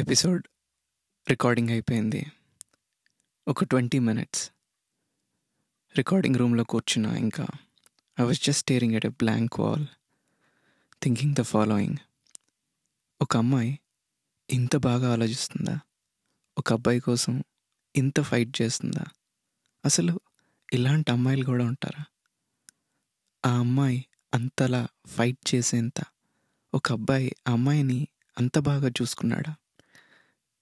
Episode recording అయిపోయింది. ఒక twenty minutes recording రూమ్లో కూర్చున్నా ఇంకా. I was just staring at a blank wall thinking the following ఒక అమ్మాయి ఇంత బాగా ఆలోచిస్తుందా? ఒక అబ్బాయి కోసం ఇంత ఫైట్ చేస్తుందా? అసలు ఇలాంటి అమ్మాయిలు కూడా ఉంటారా? ఆ అమ్మాయి అంతలా ఫైట్ చేసేంత ఒక అబ్బాయి ఆ అమ్మాయిని అంత బాగా చూసుకున్నాడా?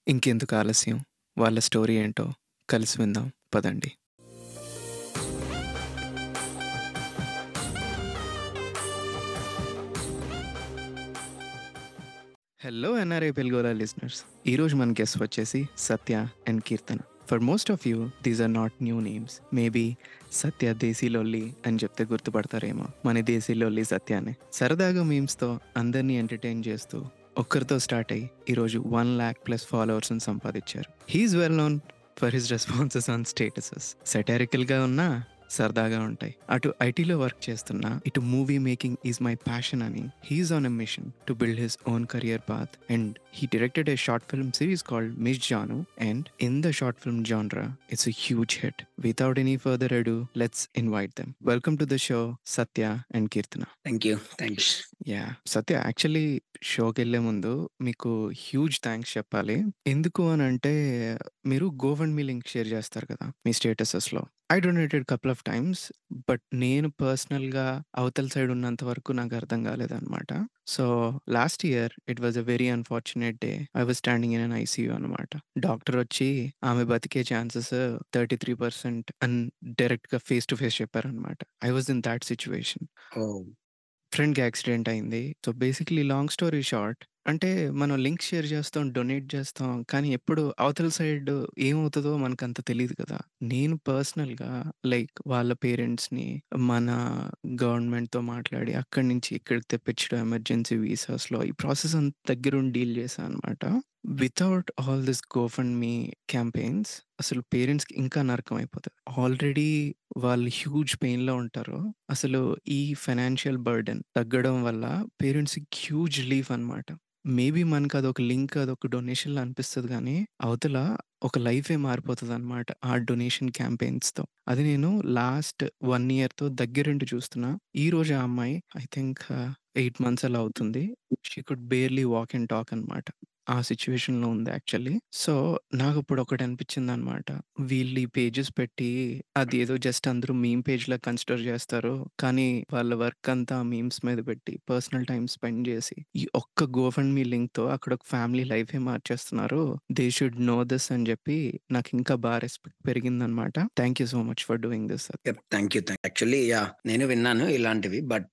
ఇంకెందుకు ఆలస్యం? వాళ్ళ స్టోరీ ఏంటో కలిసి విందాం. పదండి. హలో ఎన్ఆర్ఐ పెల్గోలా లిజనర్స్ ఈరోజు మన గెస్ట్ వచ్చేసి Satya and Keerthana. For most of you these are not new names maybe Satya దేశీలోల్లి అని చెప్తే గుర్తుపడతారేమో. మన దేశీలోల్లి సత్యానే. సరదాగా మీమ్స్తో అందరినీ ఎంటర్టైన్ చేస్తూ ఒక్కరితో స్టార్ట్ అయ్యి ఈరోజు వన్ ల్యాక్ ప్లస్ ఫాలోవర్స్ని సంపాదించారు. He's well known for his responses on statuses సెటారికల్గా ఉన్నా సరదాగా ఉంటాయి. అటు ఐటీలో వర్క్ చేస్తున్న ఇటు movie making is my passion అని he's on a mission to build his own career path and he directed a short film series called Miss Jaanu and in the short film genre it's a huge hit without any further ado let's invite them welcome to the show Satya and Keerthana thank you thanks yeah Satya actually షోకి వెళ్ళే ముందు మీకు huge thanks చెప్పాలి. ఎందుకు అని అంటే మీరు గోవన్ మీ link share చేస్తారు కదా మీ స్టేటసెస్లో. I donated couple of times but నేను పర్సనల్గా అవతల సైడ్ ఉన్నంత వరకు నాకు అర్థం కాలేదన్నమాట. So last year it was a very unfortunate day. I was standing in an ICU అనమాట డాక్టర్ వచ్చి ఆమె బతికే ఛాన్సెస్ థర్టీ త్రీ పర్సెంట్ అని డైరెక్ట్గా ఫేస్ టు ఫేస్ చెప్పారనమాట I was in that situation. ఫ్రెండ్కి యాక్సిడెంట్ అయింది. So basically long story short. అంటే మనం లింక్ షేర్ చేస్తాం డొనేట్ చేస్తాం కానీ ఎప్పుడు అవతల సైడ్ ఏమవుతుందో మనకు అంత తెలియదు కదా. నేను పర్సనల్గా లైక్ వాళ్ళ పేరెంట్స్ని మన గవర్నమెంట్తో మాట్లాడి అక్కడి నుంచి ఇక్కడికి తెప్పించడం ఎమర్జెన్సీ వీసాస్లో ఈ ప్రాసెస్ అంత దగ్గరుండి డీల్ చేశాను అనమాట without all this GoFundMe campaigns అసలు పేరెంట్స్కి ఇంకా నరకం అయిపోతుంది ఆల్రెడీ వాళ్ళు హ్యూజ్ పెయిన్లో ఉంటారు. అసలు ఈ ఫైనాన్షియల్ బర్డెన్ తగ్గడం వల్ల పేరెంట్స్కి హ్యూజ్ రిలీఫ్ అనమాట మేబీ మనకు అదొక లింక్ అదొక డొనేషన్ అనిపిస్తుంది కానీ అవతల ఒక లైఫే మారిపోతుంది అనమాట ఆ డొనేషన్ క్యాంపెయిన్స్తో. అది నేను లాస్ట్ వన్ ఇయర్తో దగ్గరుండి చూస్తున్నా. ఈ రోజు ఆ అమ్మాయి ఐ థింక్ ఎయిట్ మంత్స్ అలా అవుతుంది. She could barely walk and talk అనమాట ఆ సిచ్యువేషన్లో ఉంది యాక్చువల్లీ. సో నాకు ఇప్పుడు ఒకటి అనిపించింది అనమాట వీళ్ళు ఈ పేజెస్ పెట్టి అది ఏదో జస్ట్ అందరూ మీమ్ పేజ్ లా కన్సిడర్ చేస్తారు కానీ వాళ్ళ వర్క్ అంతా మీమ్స్ మీద పెట్టి పర్సనల్ టైం స్పెండ్ చేసి ఈ ఒక్క గోఫండ్ మీ లింక్తో అక్కడ ఒక ఫ్యామిలీ లైఫ్ ఏ మార్చేస్తున్నారు. దే షుడ్ నో దిస్ అని చెప్పి నాకు ఇంకా బాగా రెస్పెక్ట్ పెరిగింది అనమాట thank you so much for doing this thank you actually yeah నేను విన్నాను ఇలాంటివి బట్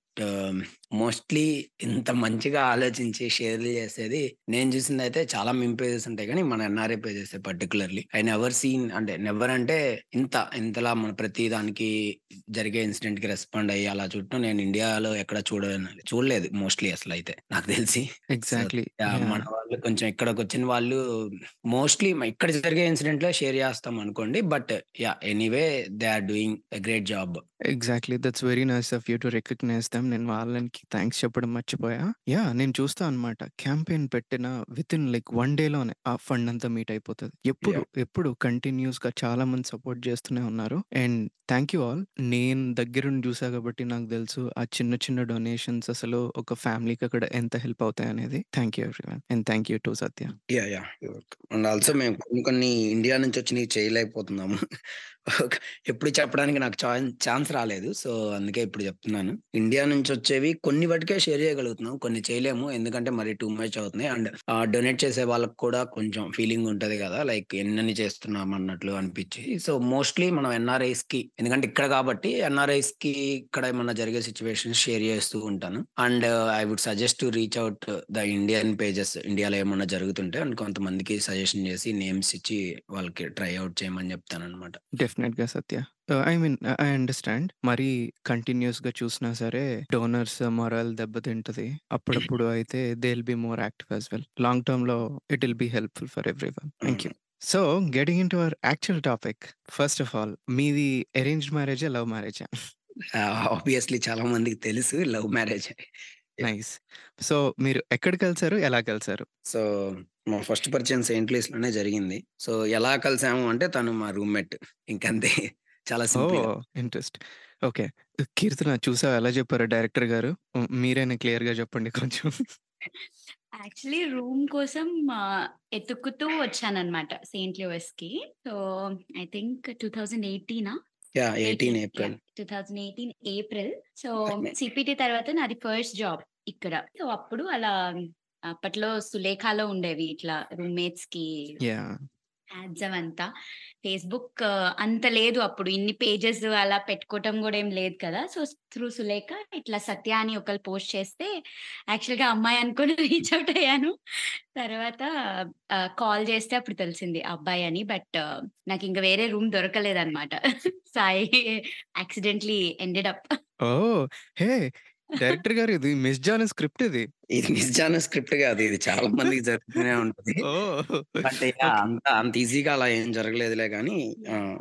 మోస్ట్లీ ఇంత మంచిగా ఆలోచించి షేర్ చేసేది నేను చూసింది అయితే చాలా మిమ్ పేజెస్ ఉంటాయి కానీ మన NRA pages particularly I never seen అంటే నెవర్ అంటే ఇంత ఇంతలా మన ప్రతి దానికి జరిగే ఇన్సిడెంట్కి రెస్పాండ్ అయ్యి అలా చుట్టూ నేను ఇండియాలో ఎక్కడ చూడ చూడలేదు మోస్ట్లీ అసలు అయితే నాకు తెలిసి. ఎగ్జాక్ట్లీ మన వాళ్ళు కొంచెం ఇక్కడికి వచ్చిన వాళ్ళు మోస్ట్లీ ఇక్కడ జరిగే ఇన్సిడెంట్లో షేర్ చేస్తాం అనుకోండి but yeah anyway they are doing a great job exactly that's very nice of you to recognize them నేను వాళ్ళకి థ్యాంక్స్ చెప్పడం మర్చిపోయా. యా నేను చూస్తా అనమాట క్యాంపెయిన్ పెట్టిన విత్ ఇన్ లైక్ వన్ డేలోనే ఆ ఫండ్ అంతా మీట్ అయిపోతుంది. ఎప్పుడు ఎప్పుడు కంటిన్యూస్గా చాలా మంది సపోర్ట్ చేస్తూనే ఉన్నారు. And thank you all. నేను దగ్గరుండి చూసా కాబట్టి నాకు తెలుసు ఆ చిన్న చిన్న డొనేషన్స్ అసలు ఒక ఫ్యామిలీకి అక్కడ ఎంత హెల్ప్ అవుతాయి అనేది. Thank you everyone. And thank you to Satya. Yeah yeah and also మేము కొన్ని కొన్ని ఇండియా నుంచి వచ్చి చేయలేకపోతున్నాము. ఎప్పుడు చెప్పడానికి నాకు ఛాన్స్ రాలేదు. సో అందుకే ఇప్పుడు చెప్తున్నాను. ఇండియా నుంచి వచ్చేవి కొన్ని వాటికే షేర్ చేయగలుగుతున్నాం కొన్ని చేయలేము. ఎందుకంటే మరి టూ మచ్ అవుతున్నాయి. అండ్ డొనేట్ చేసే వాళ్ళకి కూడా కొంచెం ఫీలింగ్ ఉంటది కదా. లైక్ ఎన్నని చేస్తున్నాం అన్నట్లు అనిపించి. సో మోస్ట్లీ మనం ఎన్ఆర్ఐస్కి ఎందుకంటే ఇక్కడ కాబట్టి ఎన్ఆర్ఐస్కి ఇక్కడ ఏమన్నా జరిగే సిచ్యువేషన్ షేర్ చేస్తూ ఉంటాను. And I would suggest to reach out the Indian pages. ఇండియాలో ఏమన్నా జరుగుతుంటే అండ్ కొంతమందికి సజెషన్ చేసి నేమ్స్ ఇచ్చి వాళ్ళకి ట్రై అవుట్ చేయమని చెప్తాను అనమాట డెఫినెట్గా Satya I mean I understand మరి కంటిన్యూస్గా చూసినా సరే డోనర్స్ మొరల్ దెబ్బతింటది అప్పుడప్పుడు అయితే they will be more active as well long టర్మ్లో it will be helpful for every one thank you so getting in to our actual topic first of all మీది arranged marriage love marriage obviously చాలా మందికి తెలుసు love marriage! Nice. So, మీరు ఎక్కడ కలిసారు? ఎలా కలిసారు? సో, మా ఫస్ట్ పరిచయం సెయింట్ లూయిస్‌లోనే జరిగింది. సో, ఎలా కలిసాము అంటే తను మా రూమ్‌మేట్ ఇంకంతే. చాలా సింపుల్‌గా. ఓహ్! ఇంట్రెస్ట్. ఓకే. కీర్తన చూసావా ఎలా చెప్పారో డైరెక్టర్ గారు? మీరైనా క్లియర్‌గా చెప్పండి కొంచెం. యాక్చువల్లీ రూమ్ కోసం ఎతుక్కుతూ వచ్చాననమాట సెయింట్ లూయిస్‌కి. So, I think 2018ఆ? Yeah! 18 18 April. Yeah! 2018 April. So, CPT తర్వాత నాది ఫస్ట్ జాబ్ ఇక్కడ. సో, అప్పుడు అలా అప్పట్లో సులేఖలో ఉండేవి ఇట్లా రూమ్‌మేట్స్‌కి యాహ్! యాడ్స్ అవంతా. ఫేస్‌బుక్ అంత లేదు అప్పుడు. ఇన్ని పేజెస్ అలా పెట్టుకోవటం గూడా ఏం లేదు కదా! సో, త్రూ సులేఖ ఇట్లా సత్య అని ఒకళ్ళు పోస్ట్ చేస్తే యాక్చువల్‌గా అమ్మాయి అనుకోని రీచ్ ఔట్ అయ్యాను. తర్వాత కాల్ చేస్తే అప్పుడు తెలిసింది అబ్బాయి అని. బట్ నాకింక వేరే room దొరకలేదనమాట. So, I accidentally ended up. Oh! Hey! Director గారు ఇది మిస్ జాన్ స్క్రిప్ట్ ఇది. ఇది మిస్ జాన్ స్క్రిప్ట్ కాదు. ఇది చాలా మందికి జరుగుతూనే ఉంటది. ఓకే. అంత అంత ఈజీగా అలా ఏం జరగలేదులే యాహ్!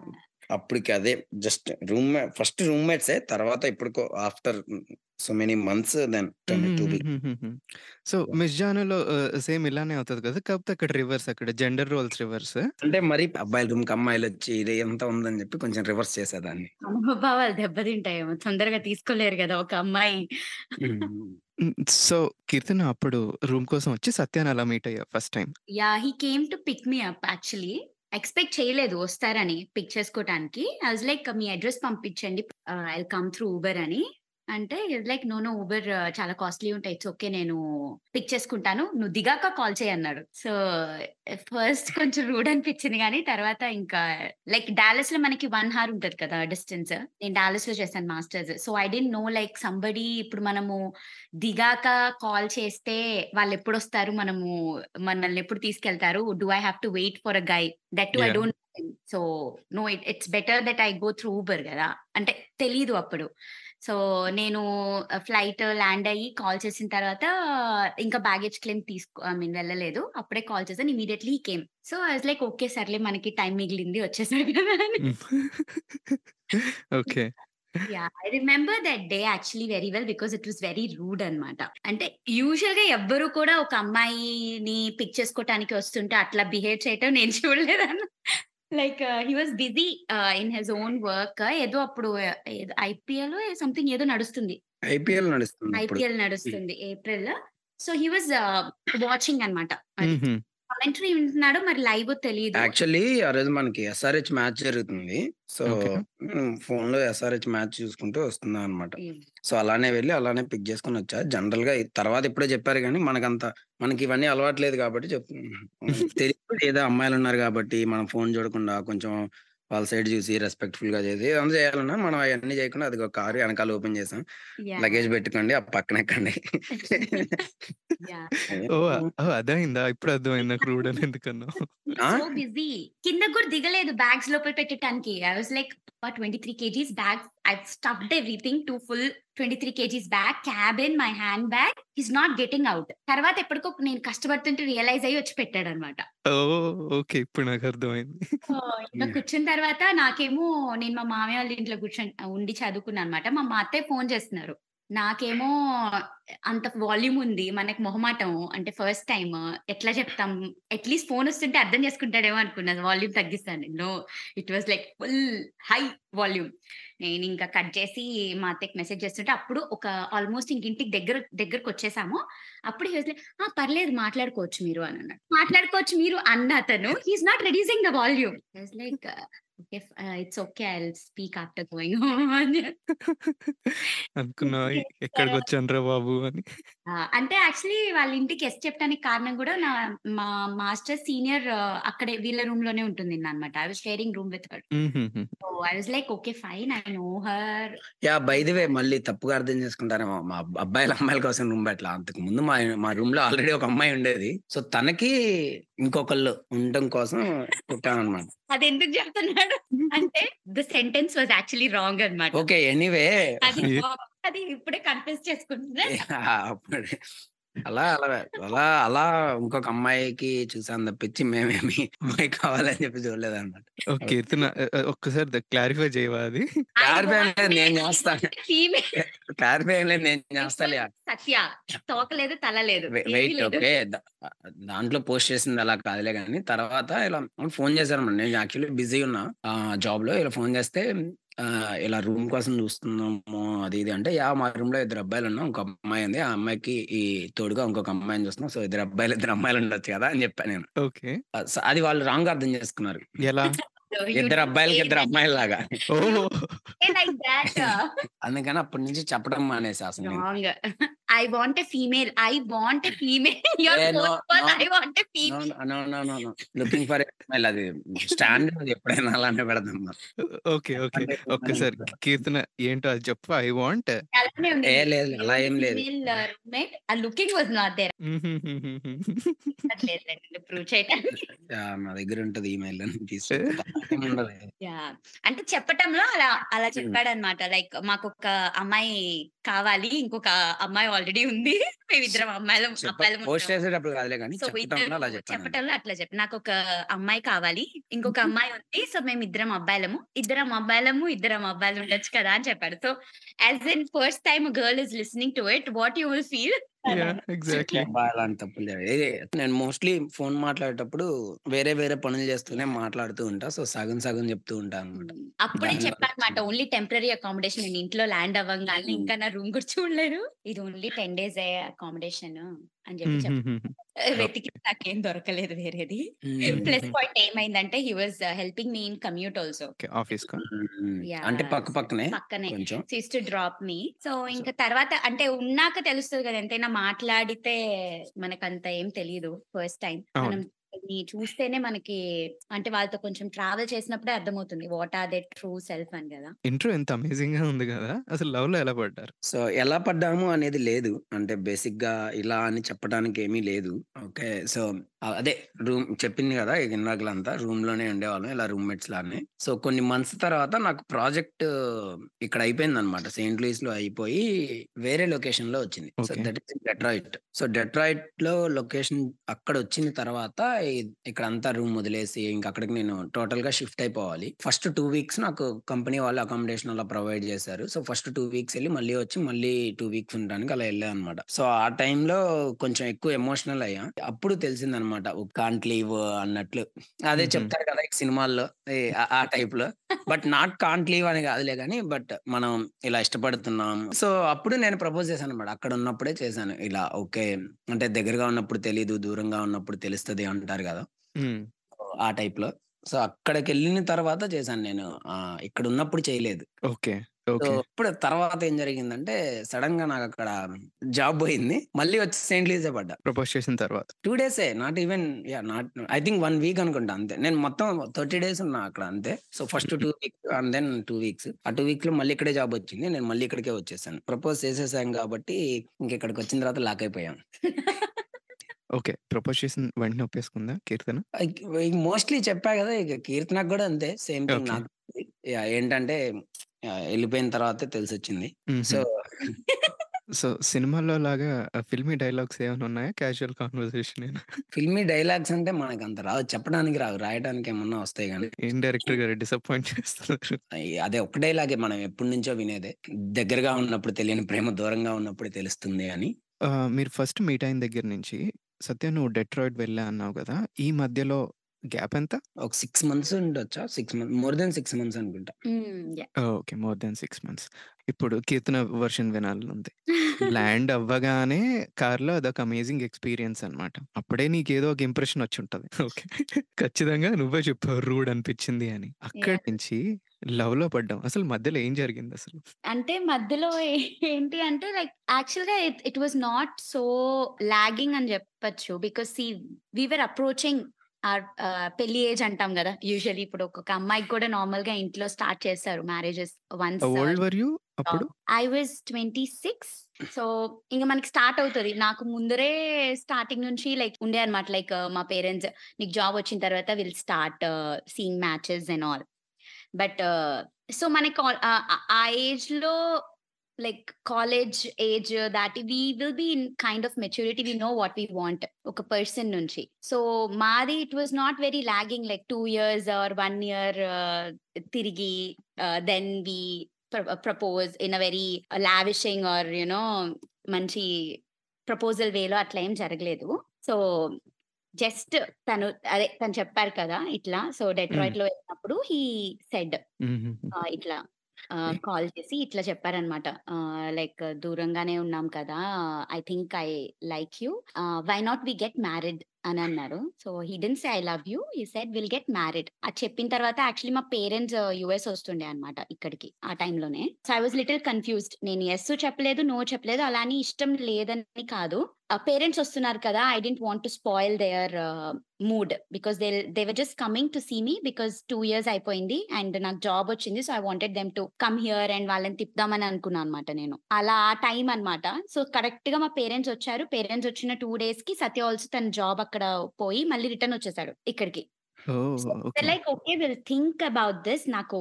అప్పటికి అదే జస్ట్ రూమ్‌మే ఫస్ట్ రూమ్‌మేట్సే. తర్వాత ఎప్పటికో after so many months then too. So, yeah! Miss జాన్‌లో ఆహ్, సేమ్ ఇలానే అవుతది కదా! కాకపోతే అక్కడ రివర్స్ అక్కడ జెండర్ రోల్స్ రివర్స్. అంటే మరి అబ్బాయిల రూమ్‌కి అమ్మాయిలొచ్చి ఇది ఎంత ఉందని చెప్పి కొంచెం రివర్స్ చేసేదాన్ని. మనోభావాలు దెబ్బతింటాయేమో. తొందరగా తీసుకోలేరు గదా! ఒక అమ్మాయి. సో, కీర్తన అప్పుడు రూమ్ కోసం వచ్చి సత్యాని అలా మీట్ అయ్యావు first time. Yeah! He came to pick me up actually. Expect చేయలేదు వస్తారని పిక్ చేసుకోవటానికి ఐ వాజ్ లైక్ మీ అడ్రస్ పంపించండి. ఐ కమ్ త్రూ ఊబర్ అని. అంటే లైక్ నో, నో ఉబర్ చాలా కాస్ట్‌లీ ఉంటాయి. It's okay. నేను పిక్ చేసుకుంటాను. నువ్వు దిగాక కాల్ చెయ్యి అన్నాడు. సో, ఫస్ట్ కొంచెం రూడ్ అనిపించింది గానీ తర్వాత ఇంకా లైక్ డాలస్‌లో మనకి 1 హార్ ఉంటది కదా! డిస్టెన్స్. నేను డాలస్‌లో చేశాను masters. So, I didn't know like somebody ఇప్పుడు మనము దిగాక కాల్ చేస్తే వాళ్ళెప్పుడొస్తారు? మనము మనల్ని ఎప్పుడు తీసుకెళ్తారు? Do I have to wait for a guy? That too I! Don't. So, no it it's better that I go through Uber గదా! అంటే తెలీదు అప్పుడు. సో, నేను ఫ్లైట్ ల్యాండ్ అయ్యి కాల్ చేసిన తర్వాత ఇంకా బ్యాగేజ్ క్లెయిమ్ తీసుకో ఐ మీన్ వెళ్ళలేదు. అప్పుడే కాల్ చేశాను. Immediately he came. So, I was like okay. సర్లే మనకి టైం మిగిలింది వచ్చేసాడు కదా! Okay. Yeah! I remember that day actually very well because it was very rude అన్నమాట. అంటే యూజువల్‌గా ఎవ్వరు కూడా ఒక అమ్మాయిని పిక్ చేసుకోవటానికి వస్తుంటే అట్లా బిహేవ్ చేయటం నేను చూడలేదన్న. Like he was busy in his own work. ఏదో అప్పుడు ఐపీఎలో సంథింగ్ ఏదో నడుస్తుంది. ఐపీఎల్ నడుస్తుంది. ఐపీఎల్. నడుస్తుంది April. So, he was watching అన్నమాట. కామెంటరీ వింటున్నాడో మరి లైవో తెలీదు. యాక్చువల్లీ ఆ రోజు మనకి ఎస్ఆర్‌హెచ్ మ్యాచ్ జరుగుతుంది. సో. హ్మ్. ఫోన్‌లో ఎస్ఆర్‌హెచ్ మ్యాచ్ చూసుకుంటూ వస్తున్నానన్నమాట. హ్మ్. సో, అలానే వెళ్ళి అలానే పిక్ చేసుకొనొచ్చా. జనరల్‌గా తర్వాత ఎప్పుడో చెప్పారు గానీ మనకంత మనకి ఇవన్నీ అలవాటు లేదు కాబట్టి చెప్తున్నాను. తెలీదు ఏదో అమ్మాయిలున్నారు కాబట్టి మనం ఫోన్ చూడకుండా కొంచెం వాళ్ళ సైడ్ చూసి రెస్పెక్ట్‌ఫుల్‌గా చేసి ఏదైనా చేయాలన్నా మనం అయన్నీ చేయకుండా అదిగో కారు ఎనకాల ఓపెన్ చేసాం. లగేజ్ పెట్టుకోండి. ఆ పక్కన ఎక్కండి. ఓహ్! అర్థమైందా? ఇప్పుడు అర్థమైంది నాకు రూడ్ అని. ఆ? So busy. కిందకి కూడా దిగలేదు బ్యాగ్స్ లోపల పెట్టటానికి. I was like 23 kgs bag. I stuffed everything to full 23 kgs bag, cabin, my hand bag. He is not getting out. తర్వాత ఎప్పటికో నేను కష్టపడుతుంటే రియలైజ్ అయ్యి వచ్చి పెట్టాడన్నమాట. ఓహ్! ఓకే. ఇప్పుడు నాకు అర్థమైంది. ఇంకా కూర్చున్న తర్వాత నాకేమో నేను మా మామయ్య వాళ్ళ ఇంట్లో కూర్చొని ఉండి చదువుకున్నానన్నమాట. మా మా అత్తయ్య ఫోన్ చేస్తున్నారు. నాకేమో అంత వాల్యూమ్ ఉంది. మనకు మొహమాటం. అంటే ఫస్ట్ టైం ఎట్లా చెప్తాం? అట్‌లీస్ట్ ఫోన్ వస్తుంటే అర్థం చేసుకుంటాడేమో అనుకున్నాను. వాల్యూమ్ తగ్గిస్తాను. No it was like full high volume. నేను ఇంకా కట్ చేసి మా అత్తకి మెసేజ్ చేస్తుంటే అప్పుడు ఒక ఆల్‌మోస్ట్ ఇంక ఇంటికి దగ్గర వచ్చేసాము అప్పుడు లైక్ "ఆ! పర్లేదు మాట్లాడుకోవచ్చు మీరు" అని అన్నాడు. మాట్లాడుకోవచ్చు మీరు అన్న అతను he's not reducing the volume. Like okay. It's okay. I speak after going home అని అనుకున్నావా ఓకే. ఎక్కడికొచ్చానురా బాబు అని. అంటే యాక్చువల్లీ వాళ్ళ ఇంటికి యెస్ చెప్పడానికి కారణం కూడా నా మా మాస్టర్ సీనియర్ అక్కడే వీళ్ళ రూమ్‌లోనే ఉంటుందన్నమాట. I was sharing room with her. So, I was like okay fine. I know her. Yeah! By the way మళ్ళీ తప్పుగా అర్థం చేసుకుంటారేమో. మా అబ్ అబ్బాయిలు అమ్మాయిల కోసం రూమ్ పెట్టలా. అంతకు ముందు మా మా రూమ్‌లో ఆల్రెడీ ఒక అమ్మాయి ఉండేది. సో, తనకి ఇంకొకళ్ళు ఉండడం కోసం పెట్టామన్నమాట. అదెందుకు చెప్తున్నాడు అంటే the sentence was actually wrong అన్నమాట. ఓకే. ఎనీవే. అది ఇప్పుడే కన్ఫ్యూజ్ చేసుకుంటున్నా. అలా అలా అలా అలా ఇంకొక అమ్మాయికి చూసాను తప్పించి మేమేమి అమ్మాయి కావాలని చెప్పి! కీర్తన ఆహ్, ఆహ్, ఒక్కసారి ద క్లారిఫై చేయవా అది? క్లారిఫై నేను ఐ చేస్తా. వాంట్ ఎ ఫీమేల్ క్లారిఫై లేదు నేను. బాస్ సత్య. తోక లేదు, తల వెయిట్. ఓకే. దాంట్లో పోస్ట్ చేసింది అలా కాదులే గానీ, తర్వాత ఇలా ఫోను చేశారన్నమాట. నేను యాక్చువల్లీ బిజీ ఉన్నా ఆహ్, జాబ్‌లో ఇలా ఫోను చేస్తే ఇలా రూమ్ కోసం చూస్తున్నాము అది ఇది అంటే, యాహ్! మా రూమ్‌లో ఇద్దరు అబ్బాయిలున్నాం. ఇంకో అమ్మాయి ఉంది. ఆ అమ్మాయికి ఈ తోడుగా ఇంకొక అమ్మాయిని చూస్తున్నాం. సో, ఇద్దరు అబ్బాయిలు, ఇద్దరు అమ్మాయిలు ఉండొచ్చు కదా! అని చెప్పా నేను. ఓకే. స అది వాళ్ళు రాంగ్‌గా అర్థం చేసుకున్నారు. ఎలా? సో, యూ ఇద్దరు అబ్బాయిలకి ఇద్దరు. ఓహ్! Like thought. అందుకని అప్పటి నుంచి చెప్పడం మానేసా అసలు నేను. Wrong. I want a female. I want a female. I want. Looking for a female అది స్టాండర్డ్ అది ఎప్పుడైనా అలానే పెడదాం. ఓకే. ఓకే. అంటే ఒక్కసారి కీర్తన ఏంటో అది చెప్పు. I want a. లేదు అలా ఏం లేదు. రూమ్‌మేట్. ఆ looking was not there. Prove చేయటానికి. యాహ్! నా దగ్గర ఉంటది ఈమెయిల్ అని తీసుకుంటా. అంటే చెప్పటంలో అలా అలా హ్మ్. చెప్పాడన్నమాట. లైక్ మాకొక అమ్మాయి కావాలి. ఇంకొక అమ్మాయి ఆల్రెడీ ఉంది. మేమిద్దరం అమ్మాయిలం చెప్ప అబ్బాయిలం పోస్ట్ ఉంటాం. చేసేటప్పుడు కాదులే గానీ, సో, చెప్పటంలో ఇద్దరు అట్లా చెప్పి నాకొక అమ్మాయి కావాలి. ఇంకొక అమ్మాయి ఉంది. సో, మేమిద్దరం అబ్బాయిలము. ఇద్దరం అబ్బాయిలము, ఇద్దరం అబ్బాయిలు ఉండొచ్చు కదా! అని చెప్పాడు. So, as in first time girl is listening to it what you will feel. Exactly. అలాంటి నేను మోస్ట్‌లీ ఫోన్ మాట్లాడేటప్పుడు వేరే వేరే పనులు చేస్తూనే మాట్లాడుతూ ఉంటా. సో, సగం సగం చెప్తూ ఉంటా అన్నమాట. హ్మ్. అప్పుడే చెప్పానమాట. ఓన్లీ టెంపరరీ అకామిడేషన్ నేను ఇంట్లో ల్యాండ్ అవ్వంగానే. ఇంకా నా రూమ్ కూడా చూడలేరు. ఇది ఓన్లీ 10 డేసే అకామిడేషన్ అని చెప్పి. వెతికి నాకేం దొరకలేదు వేరేది. ప్లస్. పాయింట్ ఏమైందంటే he was helping me in commute also. Hmm. అంటే! పక్క పక్కనే పక్కనే. కొంచెం. So, used to drop me. So, ఇంక తర్వాత అంటే ఉన్నాక తెలుస్తది కదా! ఎంతైనా మాట్లాడితే మనకంత ఏం తెలీదు ఫస్ట్ టైమ్. మనం కొన్ని చూస్తేనే మనకి అంటే వాళ్ళతో కొంచెం ట్రావెల్ చేసినప్పుడే అర్థమవుతుంది. What are there true self అని గదా! ఇంట్రో ఎంత అమేజింగ్‌గా ఉంది గదా! అసలు లవ్‌లో ఎలా పడ్డారు? సో, ఎలా పడ్డాము అనేది లేదు. అంటే బేసిక్‌గా ఇలా అని చెప్పడానికి ఏమీ లేదు. ఓకే. సో, అదే రూమ్ చెప్పింది గదా! ఇందాకలంతా రూమ్‌లోనే ఉండేవాళ్ళం. ఇలా రూమ్‌మేట్స్ లాగానే. సో, కొన్ని మంత్స్ తర్వాత నాకు ప్రాజెక్ట్ ఇక్కడ అయిపోయిందన్నమాట. సెయింట్ లూయిస్‌లో అయిపోయి వేరే లొకేషన్‌లో వచ్చింది. So. That is Detroit. So, డెట్రాయిట్‌లో location అక్కడొచ్చిన తర్వాత ఇ ఇక్కడంతా రూమ్ వదిలేసి ఇంక అక్కడికి నేను టోటల్‌గా షిఫ్ట్ అయిపోవాలి. ఫస్ట్ 2 వీక్స్ నాకు కంపెనీ వాళ్ళు అకామిడేషన్ అలా ప్రొవైడ్ చేశారు. సో, ఫస్ట్ 2 వీక్స్ ఎళ్ళి మళ్ళీ వచ్చి మళ్ళీ 2 వీక్స్ ఉండడానికి అలా ఎళ్ళానన్నమాట. సో, ఆ టైంలో కొంచెం ఎక్కువ ఎమోషనల్ అయ్యా. అప్పుడు తెలిసిందన్నమాట. కాంట్ లీవ్ అన్నట్లు. అదే. చెప్తారు కదా! సినిమాల్లో ఆ ఆ టైప్‌లో. బట్ నాట్ కాంట్ లీవ్ అని కాదులే గానీ, బట్ మనం ఇలా ఇష్టపడుతున్నాం. సో, అప్పుడు నేను ప్రపోజ్ చేశానన్నమాట. అక్కడ ఉన్నప్పుడే చేశాను. ఇలా ఓకే. అంటే దగ్గరగా ఉన్నప్పుడు తెలీదు. దూరంగా ఉన్నప్పుడు తెలుస్తది అంటారు గదా! హ్మ్. ఆ టైప్‌లో. సో, అక్కడికెళ్ళిన తర్వాత చేశాను నేను. ఆహ్, ఇక్కడున్నప్పుడు చేయలేదు. ఓకే. ఇప్పుడు తర్వాత ఏం జరిగిందంటే సడెన్‌గా నాకక్కడ జాబ్ పోయింది. మళ్ళీ వచ్చి సెయింట్ లూయిసే పడ్డా. ప్రపోజ్ చేసిన తర్వాత. 2 డేసే. Not even yeah! Not I think 1 week అనుకుంటా అంతే. నేను మొత్తం 30 డేస్ ఉన్నా అక్కడ అంతే. So, first 2 weeks and then 2 weeks. ఆ 2 వీక్స్‌లో మళ్ళీ ఇక్కడే జాబ్ వచ్చింది. నేను మళ్ళీ ఇక్కడికే వచ్చేసాను. ప్రపోజ్ చేసేసాం కాబట్టి ఇంక ఇక్కడికొచ్చిన తర్వాత లాక్ అయిపోయాం. ఓకే. ప్రపోజ్ చేసిన వెంటనే ఒప్పేసుకుందా కీర్తన? మోస్ట్‌లీ చెప్పా గదా! ఇక కీర్తనకు గూడా అంతే. Same thing okay. నాకు యాహ్! ఏంటంటే ఆహ్, ఎళ్ళిపోయిన తర్వాతే తెలిసొచ్చింది. సో హుహు. సో, సినిమాలో లాగా ఫిల్మీ డైలాగ్స్ ఏమైనా ఉన్నాయా? క్యాజువల్ కన్వర్జేషనేనా? ఫిల్మీ డైలాగ్స్ అంటే మనకంత రావు. చెప్పడానికి రావు. రాయడానికి ఏమన్నా వస్తాయి గానీ. ఏం డైరెక్టర్ గారు డిసప్పాయింట్ చేస్తున్నారు. అయి అదే ఒక్క డైలాగే మనం ఎప్పటినుంచో వినేదే. దగ్గరగా ఉన్నప్పుడు తెలియని ప్రేమ దూరంగా ఉన్నప్పుడు తెలుస్తుంది అని. ఆహ్, మీరు ఫస్ట్ మీట్ అయిన దగ్గర నుంచి సత్య నువ్వు డెట్రాయిట్ వెళ్ళా అన్నావు గదా! ఈ మధ్యలో గ్యాప్ ఎంత? ఒక 6 మంత్స్ ఉండొచ్చా? 6 మంత్ మోర్ దెన్ 6 మంత్స్ అనుకుంటా. ఓకే. More than 6 months. ఇప్పుడు కీర్తన వెర్షన్ వినాలనుంది. ల్యాండ్ అవ్వగానే కార్‌లో అదొక అమేజింగ్ ఎక్స్‌పీరియన్స్ అన్నమాట. అప్పుడే నీకేదో ఒక ఇంప్రెషన్ వచ్చుంటది. ఓకే. ఖచ్చితంగా నువ్వే చెప్పావు రూడ్ అనిపించింది అని. అక్కడి యాహ్! నుంచి లవ్‌లో పడ్డాం. అసలు మధ్యలో ఏం జరిగిందసలు? అంటే మధ్యలో ఏంటి అంటే లైక్ యాక్చువల్‌గా it it was not so lagging అని చెప్పొచ్చు. Because see we were approaching పెళ్ళి ఏజ్ అంటాం గదా! యూజువల్లీ ఇప్పుడు ఒక్కొక్క అమ్మాయికి కూడా నార్మల్‌గా ఇంట్లో స్టార్ట్ చేస్తారు మ్యారేజెస్ వన్స్ అప్పుడు? ఐ వాస్ 26 సో, ఇంక మనకి స్టార్ట్ అవుతది. నాకు ముందరే స్టార్టింగ్ నుంచి లైక్ ఉండే అన్నమాట. లైక్ మా పేరెంట్స్ నీకు జాబ్ వచ్చిన తర్వాత will start seeing matches and all. But so, మనకి ఆల్ ఆహ్, ఆ ఏజ్‌లో లైక్ కాలేజ్ ఏజ్ దాటి we will be in kind of maturity we know what we want ఒక పర్సన్ నుంచి. సో మాది it was not very lagging like two years or one year తిరిగి then we propose in a very lavishing or you know మంచి proposal వేలో అట్లా ఏం జరగలేదు. So just తను అదే తను చెప్పారు కదా ఇట్లా. సో డెట్రాయిట్లో వెళ్ళినప్పుడు హీ సెడ్. ఇట్లా కాల్ చేసి ఇట్లా చెప్పారనమాట లైక్ దూరంగానే ఉన్నాం కదా I think I like you why not we get married అని అన్నారు. So he didn't say I love you he said will get married. అది చెప్పిన తర్వాత యాక్చువల్లీ మా పేరెంట్స్ యుఎస్ వస్తుండే అనమాట ఇక్కడికి ఆ టైంలోనే. So I was little confused. నేను ఎస్ చెప్పలేదు నో చెప్పలేదు అలా అని ఇష్టం లేదని కాదు. పేరెంట్స్ వస్తున్నారు కదా I didn't want to spoil their mood because they they were just coming to see me because two years అయిపోయింది అండ్ నాకు జాబ్ వచ్చింది. So I wanted them to come here and వాళ్ళని తిప్పుదామని అనుకున్నాను అనమాట నేను. అలా ఆ టైం అనమాట సో కరెక్ట్గా మా పేరెంట్స్ వచ్చారు. పేరెంట్స్ వచ్చిన టూ డేస్కి సత్య ఆల్సో తన జాబ్ అక్కడ పోయి మళ్ళీ రిటర్న్ వచ్చేసాడు ఇక్కడికి. Like okay. Will think about this నాకు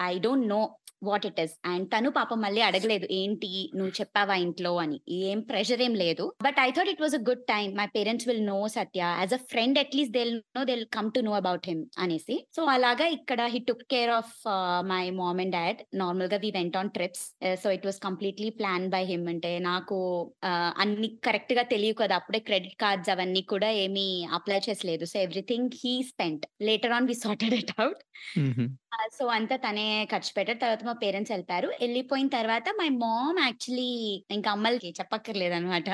I don't know what it is and తను పాపం మళ్ళీ అడగలేదు ఏంటి? నువ్వు చెప్పావా ఇంట్లో? అని. ఏం ప్రెషర్ ఏం లేదు. But I thought it was a good time my parents will know Satya as a friend at least they know they come to know about him అనేసి. సో అలాగా ఇక్కడ he took care of my mom and dad నార్మల్గా we went on trips so it was completely plan by him అంటే నాకు అన్ని కరెక్ట్గా తెలియదు కదా. అప్పుడే క్రెడిట్ కార్డ్స్ అవన్నీ కూడా ఏమీ apply చేసలేదు. So everything he spent later on we sorted it out so అంతా తనే ఖర్చు పెట్టారు తర్వాత మా పేరెంట్స్ వెళ్ళిపోయారు వెళ్ళిపోయిన తర్వాత మై మామ్ యాక్చువల్లీ ఇంకా అమ్మలకి చెప్పక్కర్లేదు అనమాట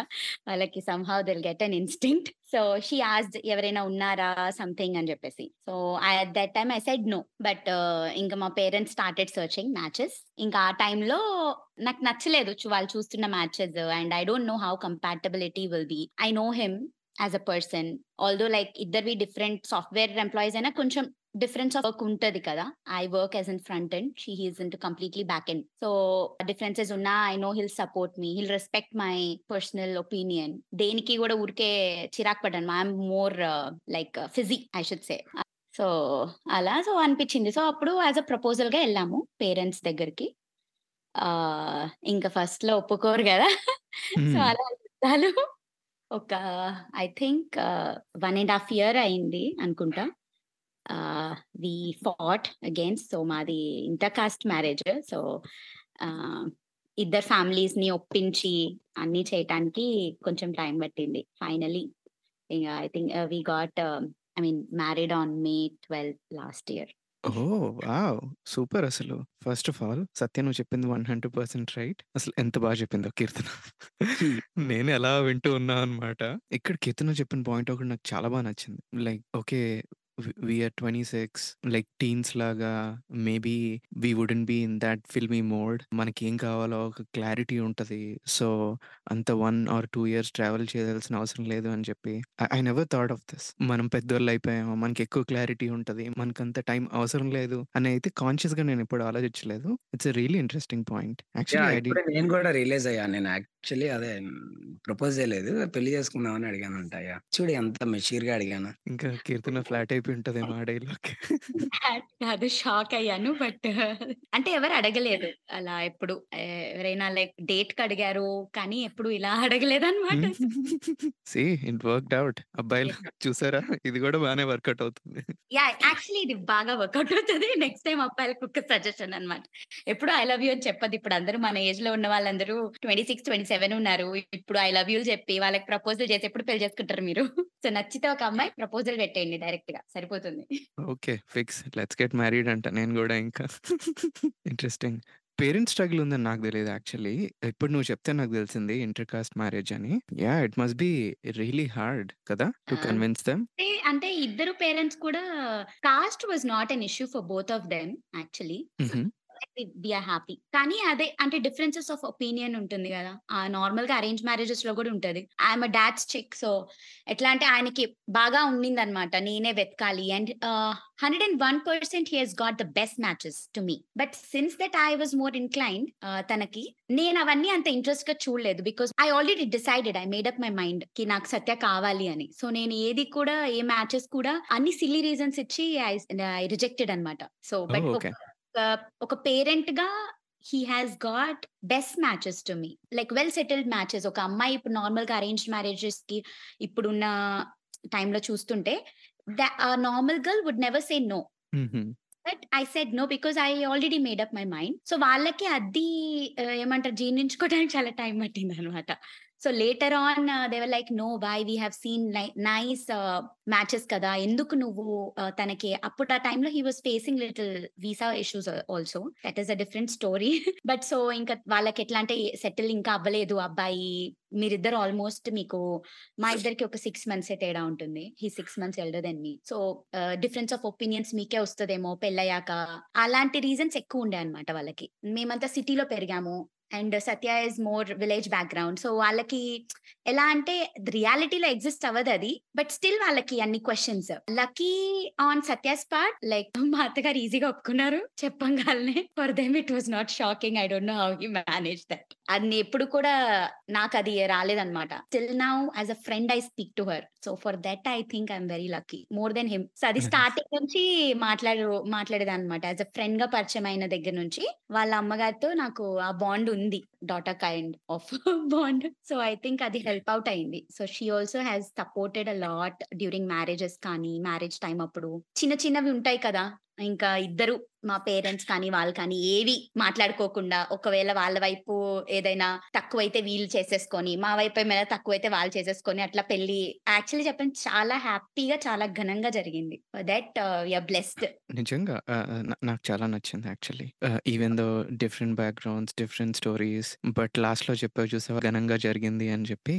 వాళ్ళకి somehow they'll get an instinct so she ఆస్ ఎవరైనా ఉన్నారా? సంథింగ్ అని చెప్పేసి. So at that time I said no but ఇంకా మా పేరెంట్స్ స్టార్టెడ్ సర్చింగ్ మ్యాచెస్ ఇంకా ఆ టైంలో నాకు నచ్చలేదు వాళ్ళు చూస్తున్న matches and I don't know how compatibility will be I know him as a person although like ఇద్దరివి different software employees అయినా కొంచెం డిఫరెన్స్ ఆఫ్ వర్క్ ఉంటది కదా. I work as in front end she he's in to completely back end. So differences ఉన్నా I know he'll support me he'll respect my personal opinion. దేనికి కూడా ఊరికే చిరాక్ పడ్డాను. I'm more like fussy I should say. So అలా so అనిపించింది. So అప్పుడు as a ప్రపోజల్గా వెళ్ళాము పేరెంట్స్ దగ్గరికి. ఇంకా ఫస్ట్లో ఒప్పుకోరు కదా. సో. అలా ఒక I think one and half year అయింది అనుకుంటా. వి ఫాట్ అగైన్స్ సో మాది ఇంటర్ కాస్ట్ మ్యారేజ్ సో ఇద్దరు ఫ్యామిలీస్ని ఒప్పించి అన్ని చేయటానికి కొంచెం టైం పట్టింది ఫైనలీ ఇంకా I think we got I mean married on May twelve last year oh! Wow! Super అసలు. ఫస్ట్ ఆఫ్ ఆల్ సత్య నువ్వు చెప్పింది 100% రైట్. అసలు ఎంత బాగా చెప్పిందో కీర్తన. నేను ఎలా వింటూ ఉన్నా అన్నమాట. ఇక్కడ కీర్తన చెప్పిన పాయింట్ ఒకటి నాకు చాలా బాగా నచ్చింది. Like okay. We we are 26 like teens లాగా maybe we wouldn't be in that filmy mode. మనకేం కావాలో ఒక క్లారిటీ ఉంటది. సో అంత 1 ఆర్ 2 ఇయర్స్ ట్రావెల్ చేయాల్సిన అవసరం లేదు అని చెప్పి I never thought of this. మనం పెద్దోళ్ళు అయిపోయాము. మనకి ఎక్కువ క్లారిటీ ఉంటది. మనకంత టైం అవసరం లేదు అని అయితే కాన్షియస్‌గా నేను ఎప్పుడు ఆలోచించలేదు. It's a really interesting point. Actually నేను కూడా రియలైజ్ అయ్యాను. నేను యాక్చువల్లీ అదే ప్రపోజ్ చేయలేదు. పెళ్ళి చేసుకుందామని అడిగానంట. యాహ్! చూడు ఎంత మెచ్యూర్‌గా అడిగాను. ఇంకా కీర్తన ఫ్లాట్ అయిపోయి ఉంటదేమో ఆ డైలాగ్‌కి. కాదు షాక్ అయ్యాను. బట్ అంటే ఎవరు అడగలేదు. అలా ఎప్పుడు ఎవరైనా లైక్ డేట్‌కి అడిగారు. కానీ ఎప్పుడు ఇలా అడగలేదన్నమాట. See it worked out. అబ్బాయిలు చూసారా? ఇది కూడా బానే వర్కౌట్ అవుతుంది. యాహ్! యాక్చువల్లీ ఇది బాగా వర్కౌట్ అవుతది. నెక్స్ట్ టైమ్ అబ్బాయిలకి ఒక సజెషన్ అన్నమాట. ఎప్పుడు ఐ లవ్ యూ అని చెప్పొద్దు. ఇప్పుడు అందరూ మన ఏజ్‌లో ఉన్న వాళ్ళందరూ 26, 27 ఉన్నారు. ఇప్పుడు ఐ లవ్ యూలు చెప్పి వాళ్ళకి ప్రపోజల్ చేసి ఎప్పుడు పెళ్ళి చేసుకుంటారు మీరు? సో నచ్చితే ఒక అమ్మాయి ప్రపోజల్ పెట్టేయండి డైరెక్ట్‌గా సరిపోతుంది. Okay. Fix. Let's get married అంట నేను గూడా ఇంకా. ఇంట్రెస్టింగ్. పేరెంట్స్ స్ట్రగుల్ ఉందని నాకు తెలీదు యాక్చువల్లీ. ఇప్పుడు నువ్వు చెప్తే నాకు తెలిసింది ఇంటర్ కాస్ట్ మ్యారేజ్ అని. Yeah! It must be really hard కదా! టు! Convince them. అంటే ఇద్దరు పేరెంట్స్ కూడా caste was not an issue for both of them actually. హుహు. We are happy. కానీ అదే అంటే డిఫరెన్సెస్ ఆఫ్ ఒపీనియన్ ఉంటుంది కదా! ఆహ్, నార్మల్‌గా అరేంజ్ మ్యారేజెస్‌లో కూడా ఉంటది. I am a dad's chick. So ఎట్లా అంటే ఆయనకి బాగా ఉండిందన్నమాట. నేనే వెతకాలి and ah, 101% he has got the best matches to me. But since that I was more inclined ah, తనకి నేను అవన్నీ అంత ఇంట్రెస్ట్‌గా చూడలేదు. Because I already decided I made up my మైండ్‌కి నాకు సత్య కావాలి అని. సో నేను ఏది కూడా ఏ మ్యాచెస్ కూడా అన్ని సిల్లీ రీజన్స్ ఇచ్చి ఐ రిజెక్టెడ్ అన్నమాట. సో! బట్. ఒక ఒక పేరెంట్‌గా he has got best matches to me. Like well settled matches. ఒక అమ్మాయి ఇప్పుడు నార్మల్గా అరేంజ్ మ్యారేజెస్కి ఇప్పుడున్న టైంలో చూస్తుంటే normal girl would never say no. But I said no because I already made up my mind. So వాళ్ళకి అది ఏమంటారు జీర్ణించుకోవడానికి చాలా టైం పట్టింది అనమాట so later on they were like no why we have seen nice matches కదా? ఎందుకు నువ్వు uh, తనకి? అప్పుడు ఆ టైంలో he was facing little visa issues also that is a different story but so ఇంకా వాళ్ళకి ఎట్లా అంటే సెటిల్ ఇంకా అవ్వలేదు అబ్బాయి. మీరిద్దరు ఆల్మోస్ట్ మీకు మా ఇద్దరికి ఒక సిక్స్ మంత్స్ తేడా ఉంటుంది. He six months elder than me so difference of opinions మీకే వస్తుందేమో పెళ్ళయ్యాక. అలాంటి రీజన్స్ ఎక్కువ ఉండే అనమాట వాళ్ళకి. మేమంతా సిటీలో పెరిగాము. And Satya is more village background so వాళ్ళకి ఎలా అంటే రియాలిటీలో ఎగ్జిస్ట్ అవ్వదు అది బట్ స్టిల్ వాళ్ళకి అన్ని questions lucky on Satya's part like మా అత్తగారు ఈజీగా ఒప్పుకున్నారు. చెప్పంగానే for them it was not shocking I don't know how he manage that అది ఎప్పుడు కూడా నాకు అది రాలేదన్నమాట. Still now as a friend I speak to her so for that I think I'm very lucky more than him so అది. Starting నుంచి మాట్లాడు మాట్లాడేది అనమాట యాజ్ అ ఫ్రెండ్గా పరిచయం అయిన దగ్గర నుంచి వాళ్ళ అమ్మగారితో నాకు ఆ బాండ్ ఉంది daughter kind of bond so I think అది హెల్ప్ అవుట్ అయింది. So she also has supported a lot during marriages కానీ మ్యారేజ్ టైం అప్పుడు. చిన్న చిన్నవి ఉంటాయి కదా ఇంకా ఇద్దరు మా పేరెంట్స్ కానీ వాళ్ళు కానీ ఏవి మాట్లాడుకోకుండా ఒకవేళ వాళ్ళ వైపు ఏదైనా తక్కువైతే వీళ్ళు చేసేసుకొని మా వైపు ఏమైనా తక్కువైతే వాళ్ళు చేసేసుకొని అట్లా పెళ్ళి యాక్చువల్లీ చెప్పండి చాలా హ్యాపీగా చాలా ఘనంగా జరిగింది. దట్ యూఆర్ బ్లెస్డ్ నిజంగా ఆహ్, ఆహ్, నా నాకు చాలా నచ్చింది actually. Even though different backgrounds, different stories but లాస్ట్‌లో చెప్పావు చూసావా ఘనంగా జరిగింది అని చెప్పి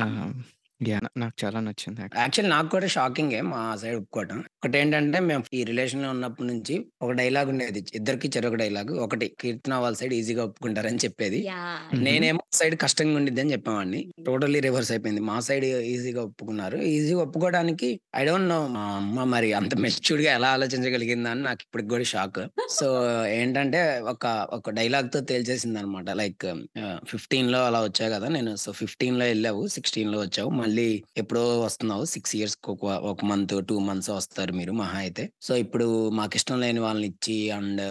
ఆహ్, యాహ్! నాకు చాలా నచ్చింది యాక్చువల్లీ. యాక్చువల్లీ నాకు కూడా షాకింగే మా సైడ్ ఒప్పుకోవటం. ఒకటేంటంటే మేము ఈ రిలేషన్‌లో ఉన్నప్పటి నుంచి ఒక డైలాగ్ ఉండేది. ఇద్దరికి చెరొక డైలాగ్. ఒకటి కీర్తన వాళ్ళ సైడ్ ఈజీగా ఒప్పుకుంటారని చెప్పేది. యాహ్! హుహు. నేనేమో సైడ్ కష్టంగా ఉండిద్దని చెప్పేవాడిని. టోటల్లీ రివర్స్ అయిపోయింది. మా సైడ్ ఈజీగా ఒప్పుకున్నారు. ఈజీగా ఒప్పుకోవడానికి ఐ డోంట్ నో మా అమ్మ మరి అంత మెచ్యూర్డ్‌గా ఎలా ఆలోచించగలిగిందా అని నాకు ఇప్పటికి కూడా షాక్. సో ఏంటంటే ఒక ఒక డైలాగ్‌తో తేల్చేసిందనమాట. లైక్ ఆహ్, 15లో అలా వచ్చావు కదా! నేను సో 15లో ఎళ్ళావు. 16లో వచ్చావు. మళ్ళీ ఎప్పుడో వస్తున్నావు. 6 ఇయర్స్‌కి ఒక ఒక మంత్, 2 మంత్స్ వస్తారు మీరు మహా అయితే. సో ఇప్పుడు మాకిష్టం లేని వాళ్ళని ఇచ్చి అండ్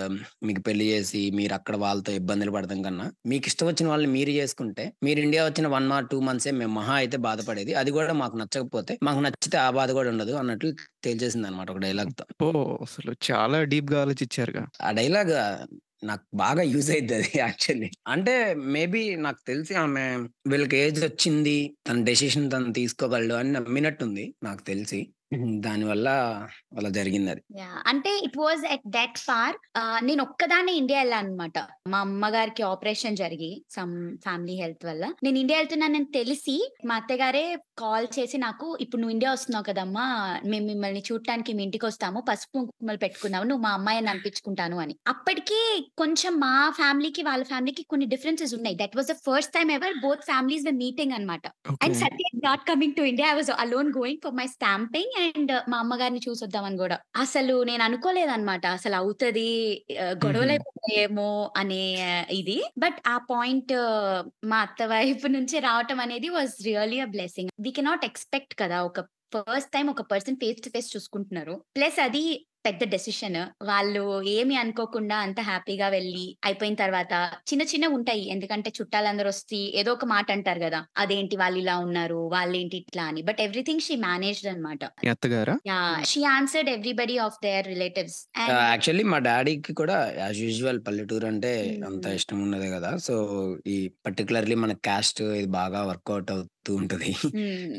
మీకు పెళ్ళి చేసి మీరు అక్కడ వాళ్ళతో ఇబ్బందులు పడడం కన్నా మీకు ఇష్టం వచ్చిన వాళ్ళని మీరు చేసుకుంటే మీరు ఇండియా వచ్చిన 1 ఆర్ 2 మంత్సే మేము మహా అయితే బాధపడేది. అది కూడా మాకు నచ్చకపోతే మాకు నచ్చితే ఆ బాధ కూడా ఉండదు అన్నట్లు తేల్చేసిందనమాట ఒక డైలాగ్‌తో. అబ్బో! అసలు చాలా డీప్‌గా ఆలోచించారుగా. ఆ డైలాగ్ నాకు బాగా యూజ్ అవుతుంది యాక్చువల్లీ. అంటే మేబీ నాకు తెలిసి ఆమె వీళ్ళకి ఏజ్ వచ్చింది. తన డెసిషన్ తను తీసుకోగలడు అని నమ్మినట్టుంది నాకు తెలిసి. దానివల్ల అలా జరిగిందది. యాహ్! అంటే it was at that far నేను ఒక్కదాన్నే ఇండియా ఎళ్ళాననమాట. మా అమ్మగారికి ఆపరేషన్ జరిగి సమ్ ఫ్యామిలీ హెల్త్ వల్ల. నేను ఇండియా ఎళ్తున్నానని తెలిసి మా అత్తయ్యగారే కాల్ చేసి నాకు "ఇప్పుడు నువ్వు ఇండియా వస్తున్నావు కదమ్మా! మేము మిమ్మల్ని చూడటానికి మీ ఇంటికొస్తాము. పసుపు కుంకుమలు పెట్టుకుందాము. నువ్వు మా అమ్మాయిని అనిపించుకుంటాను" అని. అప్పటికి కొంచెం మా ఫ్యామిలీకి, వాళ్ళ ఫ్యామిలీకి కొన్ని డిఫరెన్సెస్ ఉన్నాయి. That was the first time ever both families were meeting అనమాట. And Satya not coming to India. I was alone going for my stamping and మా అమ్మగారిని చూసొద్దామని గూడా. అసలు నేను అనుకోలేదన్నమాట. అసలు అవుతది. గొడవలైపోతాయేమో అనే ఇది. బట్ ఆ పాయింట్ మా అత్త వైపు నుంచి రావటం అనేది was really a blessing. We cannot expect కదా! ఒక ఫస్ట్ టైమ్ ఒక పర్సన్ ఫేస్ టు ఫేస్ చూసుకుంటున్నారు. ప్లస్ అది పెద్ద డెసిషన్. వాళ్ళు ఏమి అనుకోకుండా అంత హ్యాపీగా వెళ్ళి అయిపోయిన తర్వాత చిన్న చిన్నవుంటాయి. ఎందుకంటే చుట్టాలందరూ వచ్చి ఏదో ఒక మాట అంటారు గదా! అదేంటి వాళ్ళు ఇలా ఉన్నారు. వాళ్ళేంటి ఇట్లా అని. బట్ ఎవ్రీథింగ్ షీ మేనేజ్డ్ అనమాట. She answered everybody of their relatives. Actually మా డ్యాడీకి కూడా యాస్ యూజువల్ పల్లెటూరు అంటే అంత. ఇష్టం ఉండదు కదా! సో ఈ పర్టిక్యులర్‌లీ మన క్యాస్ట్ ఇది బాగా వర్కౌట్ అవుతూ ఉంటది.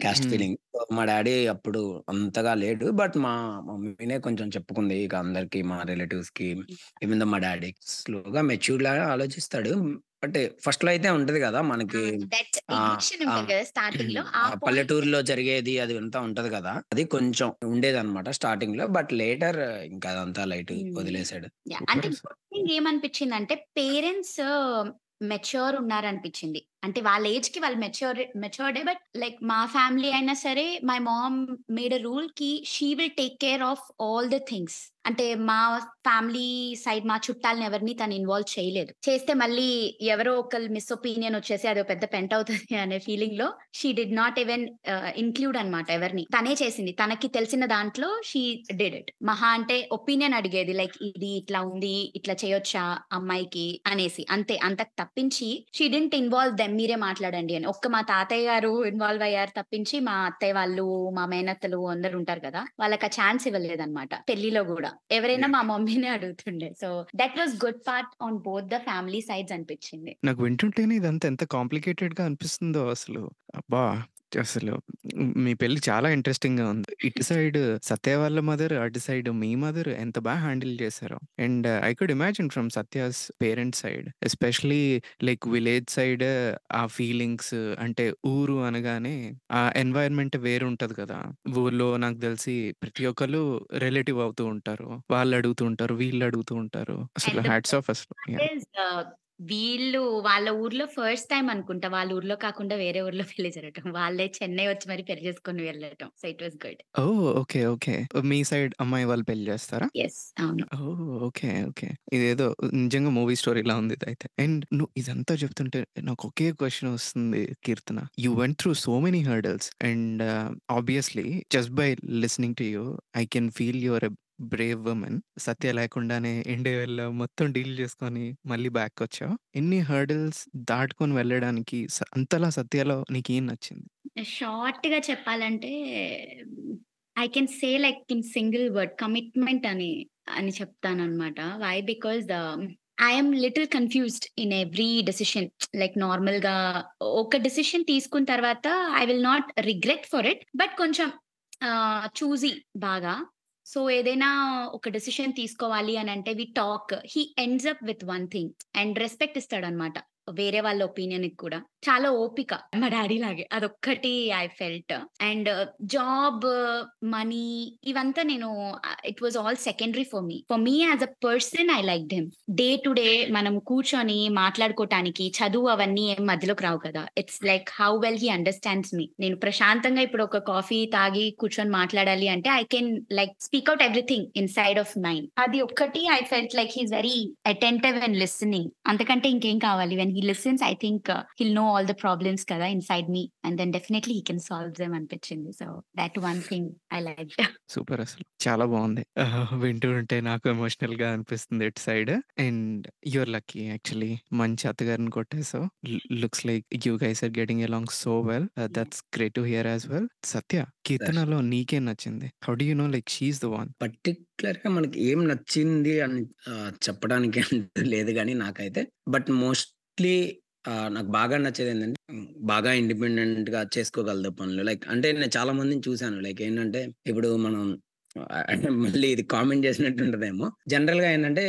క్యాస్ట్. ఫీలింగ్. మా డ్యాడీ అప్పుడు అంతగా లేడు. బట్ మా మమ్మీనే కొంచెం చెప్పుకుంది. ఇక అందరికి మా రిలేటివ్స్‌కి ఈవెన్ దో మా డ్యాడీ స్లోగా మెచ్యూర్డ్‌లాగా ఆలోచిస్తాడు. బట్ ఫస్ట్‌లో అయితే ఉంటది కదా! మనకి పల్లెటూరులో జరిగేది అది అంతా ఉంటది కదా! అది కొంచెం ఉండేదన్నమాట స్టార్టింగ్‌లో. బట్ లేటర్ ఇంకా అదంతా లైట్. వదిలేసాడు. అంటే థింగ్ ఏమనిపించిందంటే పేరెంట్స్ మెచ్యూర్ ఉన్నారనిపించింది. అంటే వాళ్ళ ఏజ్కి వాళ్ళు మెచ్యూర్ మెచ్యూర్డే బట్ లైక్ మా ఫ్యామిలీ అయినా సరే my mom made a రూల్కి she will take care of all the things. అంటే మా ఫ్యామిలీ సైడ్ మా చుట్టాలని ఎవరిని తను ఇన్వాల్వ్ చేయలేదు. చేస్తే మళ్ళీ ఎవరో ఒకళ్ళు మిస్ ఒపీనియన్ వచ్చేసి అది పెద్ద పెంట్ అవుతుంది అనే ఫీలింగ్లో she did not even include include అన్నమాట ఎవరిని. తనే చేసింది. తనకి తెలిసిన దాంట్లో షీ డిడ్ ఇట్. మహా అంటే ఒపీనియన్ అడిగేది లైక్ ఇది ఇట్లా ఉంది. ఇట్లా చేయొచ్చా అమ్మాయికి అనేసి. అంతే అంతకు తప్పించి షీ డింట్ ఇన్వాల్వ్ దెమ్ మీరే మాట్లాడండి అని. ఒక్క మా తాతయ్య గారు ఇన్వాల్వ్ అయ్యారు తప్పించి మా అత్తయ్య వాళ్ళు, మా మేనత్తలు అందరూ ఉంటారు కదా! వాళ్ళకి ఆ ఛాన్స్ ఇవ్వలేదన్నమాట. పెళ్ళిలో గూడా. ఎవరైనా మా మమ్మీనే అడుగుతుండే. So that was good part on both the family sides అనిపించింది. నాకు వింటుంటేనే ఇదంతా ఎంత కాంప్లికేటెడ్‌గా అనిపిస్తుందో అసలు. అబ్బా! అసలు మీ పెళ్ళి చాలా ఇంట్రెస్టింగ్‌గా ఉంది. ఇటు సైడ్ సత్య వాళ్ళ మదర్, అటు సైడ్ మీ మదర్ ఎంత బా హ్యాండిల్ చేశారో. And I could imagine from Satya's parents side especially like village side ఆ ఫీలింగ్స్ అంటే ఊరు అనగానే ఆ ఎన్వైర్న్‌మెంట్ వేరుంటది కదా! ఊర్లో నాకు తెలిసి ప్రతి ఒక్కళ్ళు రిలేటివ్ అవుతూ ఉంటారు. వాళ్ళు అడుగుతూ ఉంటారు. వీళ్ళు అడుగుతూ ఉంటారు. అసలు హ్యాట్స్ ఆఫ్ అసలు. వీళ్ళు వాళ్ళ ఊర్లో ఫస్ట్ టైమ్ అనుకుంటా. వాళ్ళ ఊర్లో కాకుండా వేరే ఊర్లో పెళ్ళి జరగటం. వాళ్ళే చెన్నై వచ్చి మరి పెళ్ళి చేసుకొని వెళ్ళటం. So it was good. Oh! Okay. Okay. Me side అమ్మాయి వాళ్ళు పెళ్ళి చేస్తారా? యెస్. అవును. ఓహ్! ఓకే. ఓకే. ఇదేదో నిజంగా మూవీ స్టోరీలా ఉంది ఇదైతే. అండ్ నువ్వు ఇదంతా చెప్తుంటే నాకు ఒకే క్వెషన్ వస్తుంది Keerthana. You went through so many hurdles and obviously just by listening to you I can feel you are a brave women Satya లేకుండానే ఇండియా వెళ్ళావు. మొత్తం డీల్ చేసుకొని మళ్ళీ బ్యాక్‌కొచ్చావు. ఎన్ని హర్డల్స్ దాటుకొని వెళ్ళడానికి స అంతలా సత్యలో నీకేం నచ్చింది? షార్ట్‌గా చెప్పాలంటే I can say like in single word commitment అని అని చెప్తానన్నమాట. Why? Because the I am little confused in every decision. Like నార్మల్‌గా ఒక డెసిషన్ తీసుకున్న తర్వాత I will not regret for it. But కొంచెం ఆహ్, చూసీ బాగా. సో ఏదైనా ఒక డెసిషన్ తీసుకోవాలి అని అంటే we talk. He ends up with one thing and respect ఇస్తాడన్నమాట. వేరే వాళ్ళ ఒపీనియన్‌కి కూడా. చాలా ఓపిక మా డాడీ లాగే. అదొక్కటి I felt. And job, money ఇవంతా నేను it was all secondary for me. For me as a person I like him. Day to day మనం కూర్చొని మాట్లాడుకోవటానికి చదువు అవన్నీ ఏం మధ్యలోకి రావు కదా! It's like how well he understands me. నేను ప్రశాంతంగా ఇప్పుడు ఒక కాఫీ తాగి కూర్చొని మాట్లాడాలి అంటే I can like speak out everything inside of mind. అది ఒక్కటి I felt like he's is very attentive and listening అంతకంటే ఇంకేం కావాలి? When he listens I think he'll know all the problems కదా inside me and then definitely he can solve them అనిపించింది. So that one thing I liked. Super అసలు. చాలా. ఆహ్, వింటూ ఉంటే నాకు ఎమోషనల్‌గా అనిపిస్తుంది ఇటు side. And you are lucky actually. మంచి అత్తగారిని కొట్టేసావు. లు looks like you guys are getting along so well. That's great to hear as well. Satya. కీర్తనలో నీకేం నచ్చింది? How do you know like she is the one? పర్టిక్యులర్‌గా మనకి ఏం నచ్చింది అని చెప్పడానికి లేదు గానీ నాకైతే. బట్ మోస్ట్‌లీ నాకు బాగా నచ్చేది ఏంటంటే బాగా ఇండిపెండెంట్గా చేసుకోగలదు పనులు. లైక్ అంటే నేను చాలా మందిని చూసాను. లైక్ ఏంటంటే ఇప్పుడు మనం మళ్ళీ ఇది కామెంట్ చేసినట్టు ఉంటదేమో. జనరల్‌గా ఏంటంటే